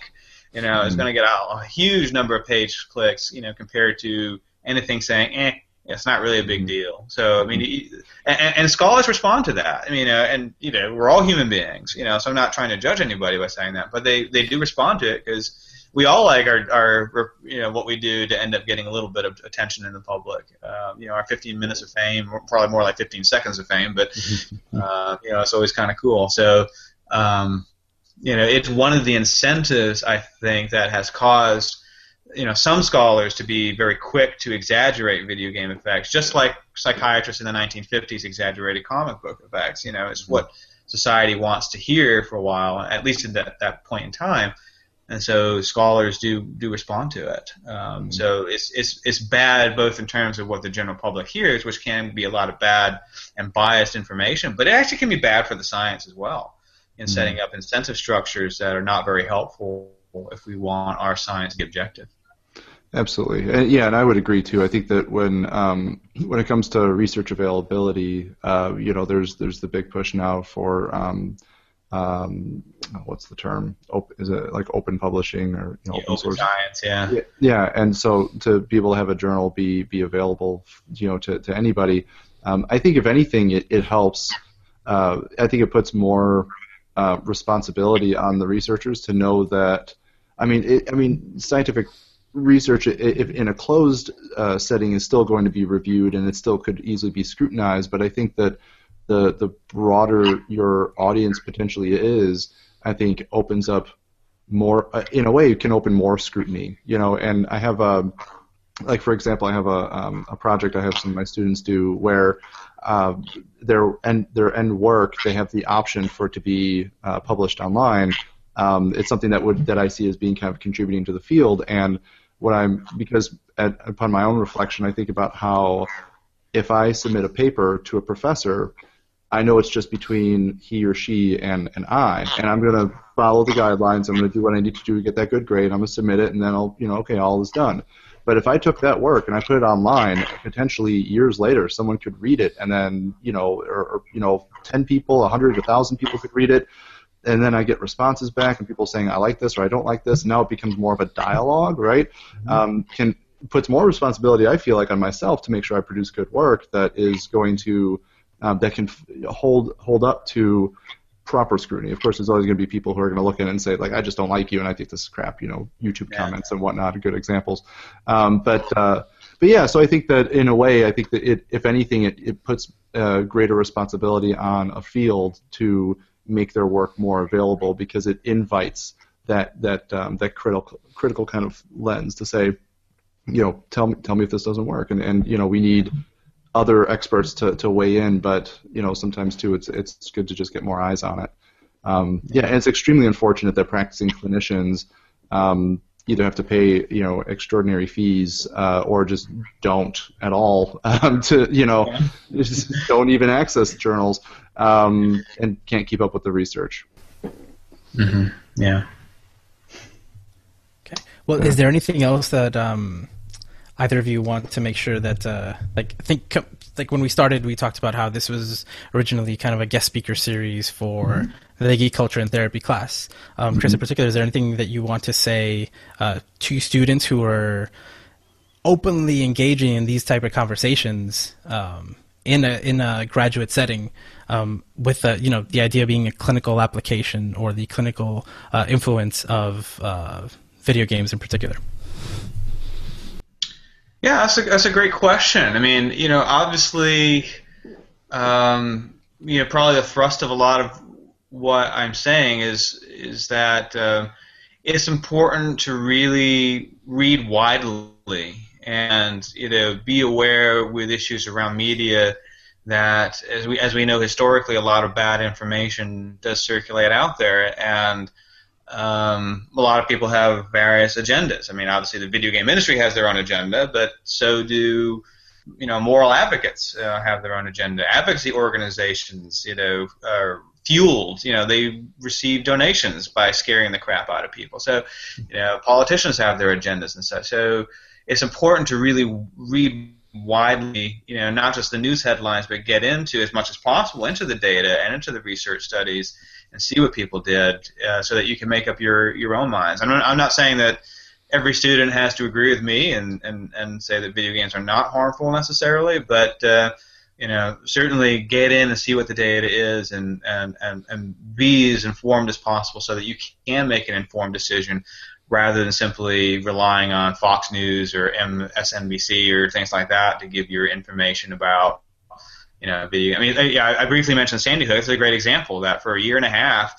S3: You know, it's mm-hmm. going to get a, a huge number of page clicks. You know, compared to anything saying, "eh." It's not really a big mm-hmm. deal. So I mean, and, and, scholars respond to that. I mean, uh, and you know, we're all human beings. You know, so I'm not trying to judge anybody by saying that, but they they do respond to it because we all like our, our you know what we do to end up getting a little bit of attention in the public. Uh, you know, our 15 minutes of fame, probably more like 15 seconds of fame, but (laughs) uh, you know, it's always kind of cool. So. Um, you know, it's one of the incentives I think that has caused you know some scholars to be very quick to exaggerate video game effects, just like psychiatrists in the 1950s exaggerated comic book effects. You know, it's what society wants to hear for a while, at least at that, that point in time. And so scholars do do respond to it. Um, mm-hmm. So it's it's it's bad both in terms of what the general public hears, which can be a lot of bad and biased information, but it actually can be bad for the science as well in mm-hmm. setting up incentive structures that are not very helpful if we want our science to be objective.
S2: Absolutely, and, yeah, and I would agree too. I think that when um, when it comes to research availability, uh, you know, there's there's the big push now for um, um, what's the term? Op- is it like open publishing or you know,
S3: yeah, open, source science? Yeah. yeah.
S2: Yeah, and so to be able to have a journal be be available, you know, to to anybody, um, I think if anything, it it helps. Uh, I think it puts more uh, responsibility on the researchers to know that. I mean, it, I mean, scientific research in a closed uh, setting is still going to be reviewed and it still could easily be scrutinized but i think that the the broader your audience potentially is, I think opens up more. Uh, in a way, it can open more scrutiny. You know, and I have a like for example, I have a um, a project I have some of my students do where uh, their end their end work they have the option for it to be uh, published online. Um, it's something that would that I see as being kind of contributing to the field, and what I'm because at, upon my own reflection, I think about how if I submit a paper to a professor, I know it's just between he or she and, and I, and I'm going to follow the guidelines. I'm going to do what I need to do to get that good grade. I'm going to submit it, and then I'll, you know, okay, all is done. But if I took that work and I put it online, potentially years later, someone could read it, and then, you know, or, or you know, 10 people, 100, 1,000 people could read it, and then I get responses back and people saying I like this or I don't like this. Now it becomes more of a dialogue, right? Mm-hmm. Um, can puts more responsibility I feel like on myself to make sure I produce good work that is going to um, that can f- hold hold up to proper scrutiny. Of course, there's always going to be people who are going to look in and say like I just don't like you and I think this is crap. You know, YouTube yeah. comments and whatnot are good examples. Um, but uh, but yeah, so I think that in a way, I think that it, if anything, it, it puts uh, greater responsibility on a field to make their work more available because it invites that that um, that critical critical kind of lens to say, you know, tell me tell me if this doesn't work, and and you know we need other experts to, to weigh in, but you know sometimes too it's it's good to just get more eyes on it. Um, yeah, and it's extremely unfortunate that practicing clinicians um, either have to pay you know extraordinary fees uh, or just don't at all (laughs) um, to you know (laughs) just don't even access journals um, and can't keep up with the research.
S3: Mm-hmm. Yeah.
S1: Okay. Well, is there anything else that um, either of you want to make sure that, uh, like, I think, like when we started, we talked about how this was originally kind of a guest speaker series for mm-hmm. the geek culture and therapy class. Um, Chris, mm-hmm. in particular, is there anything that you want to say uh, to students who are openly engaging in these type of conversations um, in a in a graduate setting? um, with the you know the idea being a clinical application or the clinical uh, influence of uh, video games in particular?
S3: Yeah, that's a that's a great question. I mean, you know, obviously, um, you know, probably the thrust of a lot of what I'm saying is is that uh, it's important to really read widely and you know be aware with issues around media that as we as we know historically, a lot of bad information does circulate out there, and um, a lot of people have various agendas. I mean, obviously, the video game industry has their own agenda, but so do you know moral advocates uh, have their own agenda. Advocacy organizations, you know, are fueled. You know, they receive donations by scaring the crap out of people. So, you know, politicians have their agendas and such. So, it's important to really read widely, you know, not just the news headlines, but get into as much as possible into the data and into the research studies and see what people did, uh, so that you can make up your your own minds. I'm not, I'm not saying that every student has to agree with me and, and, and say that video games are not harmful necessarily, but uh, you know, certainly get in and see what the data is and, and, and, and be as informed as possible so that you can make an informed decision rather than simply relying on Fox News or MSNBC or things like that to give your information about you know video. I mean, yeah, I briefly mentioned Sandy Hook. It's a great example of that. For a year and a half,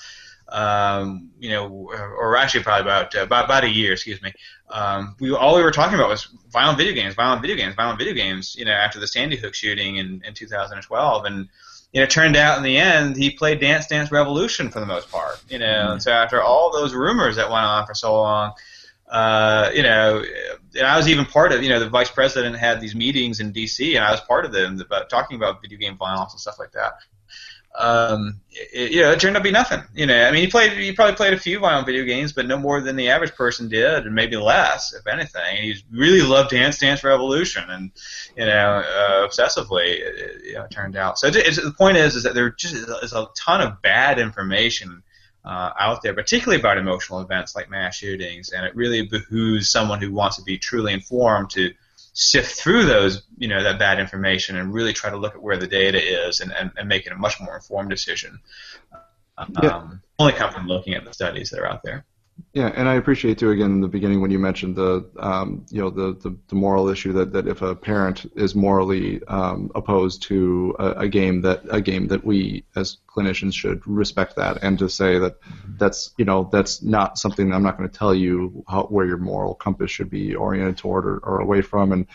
S3: um, you know, or actually probably about uh, about, about a year, excuse me. Um, we all we were talking about was violent video games, violent video games, violent video games. You know, after the Sandy Hook shooting in, in 2012, and you know, it turned out in the end he played Dance Dance Revolution for the most part. You know, mm-hmm. so after all those rumors that went on for so long, uh, you know, and I was even part of, you know, the vice president had these meetings in D.C. and I was part of them about talking about video game violence and stuff like that. Um, it, you know, it turned out to be nothing. You know, I mean, he played, he probably played a few violent video games, but no more than the average person did, and maybe less, if anything. He really loved Dance Dance Revolution, and you know, uh, obsessively, it, you know, it turned out. So it, the point is, is that there just is a ton of bad information uh, out there, particularly about emotional events like mass shootings, and it really behooves someone who wants to be truly informed to sift through those, you know, that bad information and really try to look at where the data is and, and, and make it a much more informed decision. Um, yeah. Only come from looking at the studies that are out there.
S2: Yeah, and I appreciate too again in the beginning when you mentioned the um, you know the, the, the moral issue that, that if a parent is morally um, opposed to a, a, game that a game that we as clinicians should respect that and to say that that's you know that's not something I'm not going to tell you how, where your moral compass should be oriented toward or, or away from. And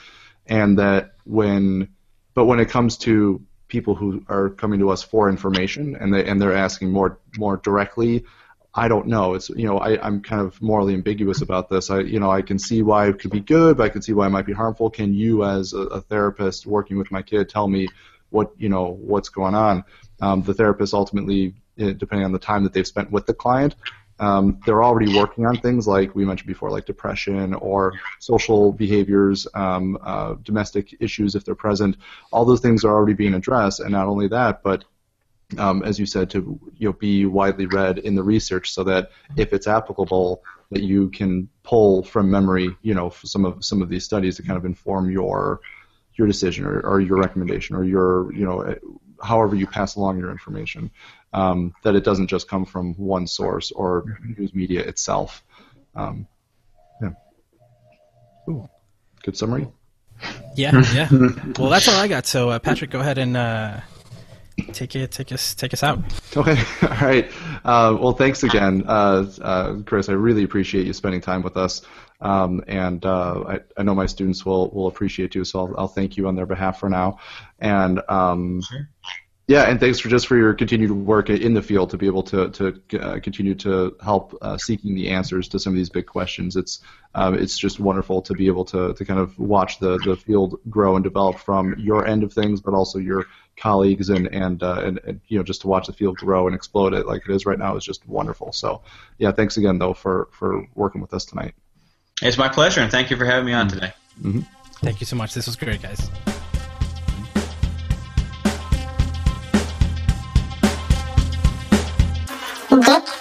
S2: and that when but when it comes to people who are coming to us for information and they and they're asking more more directly I don't know. It's you know I, I'm kind of morally ambiguous about this. I you know I can see why it could be good, but I can see why it might be harmful. Can you, as a, a therapist working with my kid, tell me what you know what's going on? Um, the therapist ultimately, eh, depending on the time that they've spent with the client, um, they're already working on things like we mentioned before, like depression or social behaviors, um, uh, domestic issues if they're present. All those things are already being addressed, and not only that, but um, as you said, to you know, be widely read in the research, so that if it's applicable, that you can pull from memory, you know, some of some of these studies to kind of inform your your decision or, or your recommendation or your you know however you pass along your information. Um, that it doesn't just come from one source or news media itself. Um, yeah. Ooh. Good summary.
S1: Yeah, yeah. (laughs) well, that's all I got. So, uh, Patrick, go ahead and uh, take it, take us, take us out.
S2: Okay, (laughs) all right. Uh, well, thanks again, uh, uh, Chris. I really appreciate you spending time with us, um, and uh, I, I, know my students will will appreciate you. So I'll, I'll thank you on their behalf for now. And um, sure. Yeah, and thanks for just for your continued work in the field to be able to to uh, continue to help uh, seeking the answers to some of these big questions. It's um, it's just wonderful to be able to to kind of watch the the field grow and develop from your end of things, but also your colleagues and and, uh, and, and you know just to watch the field grow and explode it like it is right now is just wonderful. So yeah, thanks again though for for working with us tonight.
S3: It's my pleasure, and thank you for having me on today.
S1: Mm-hmm. Thank you so much. This was great, guys. Get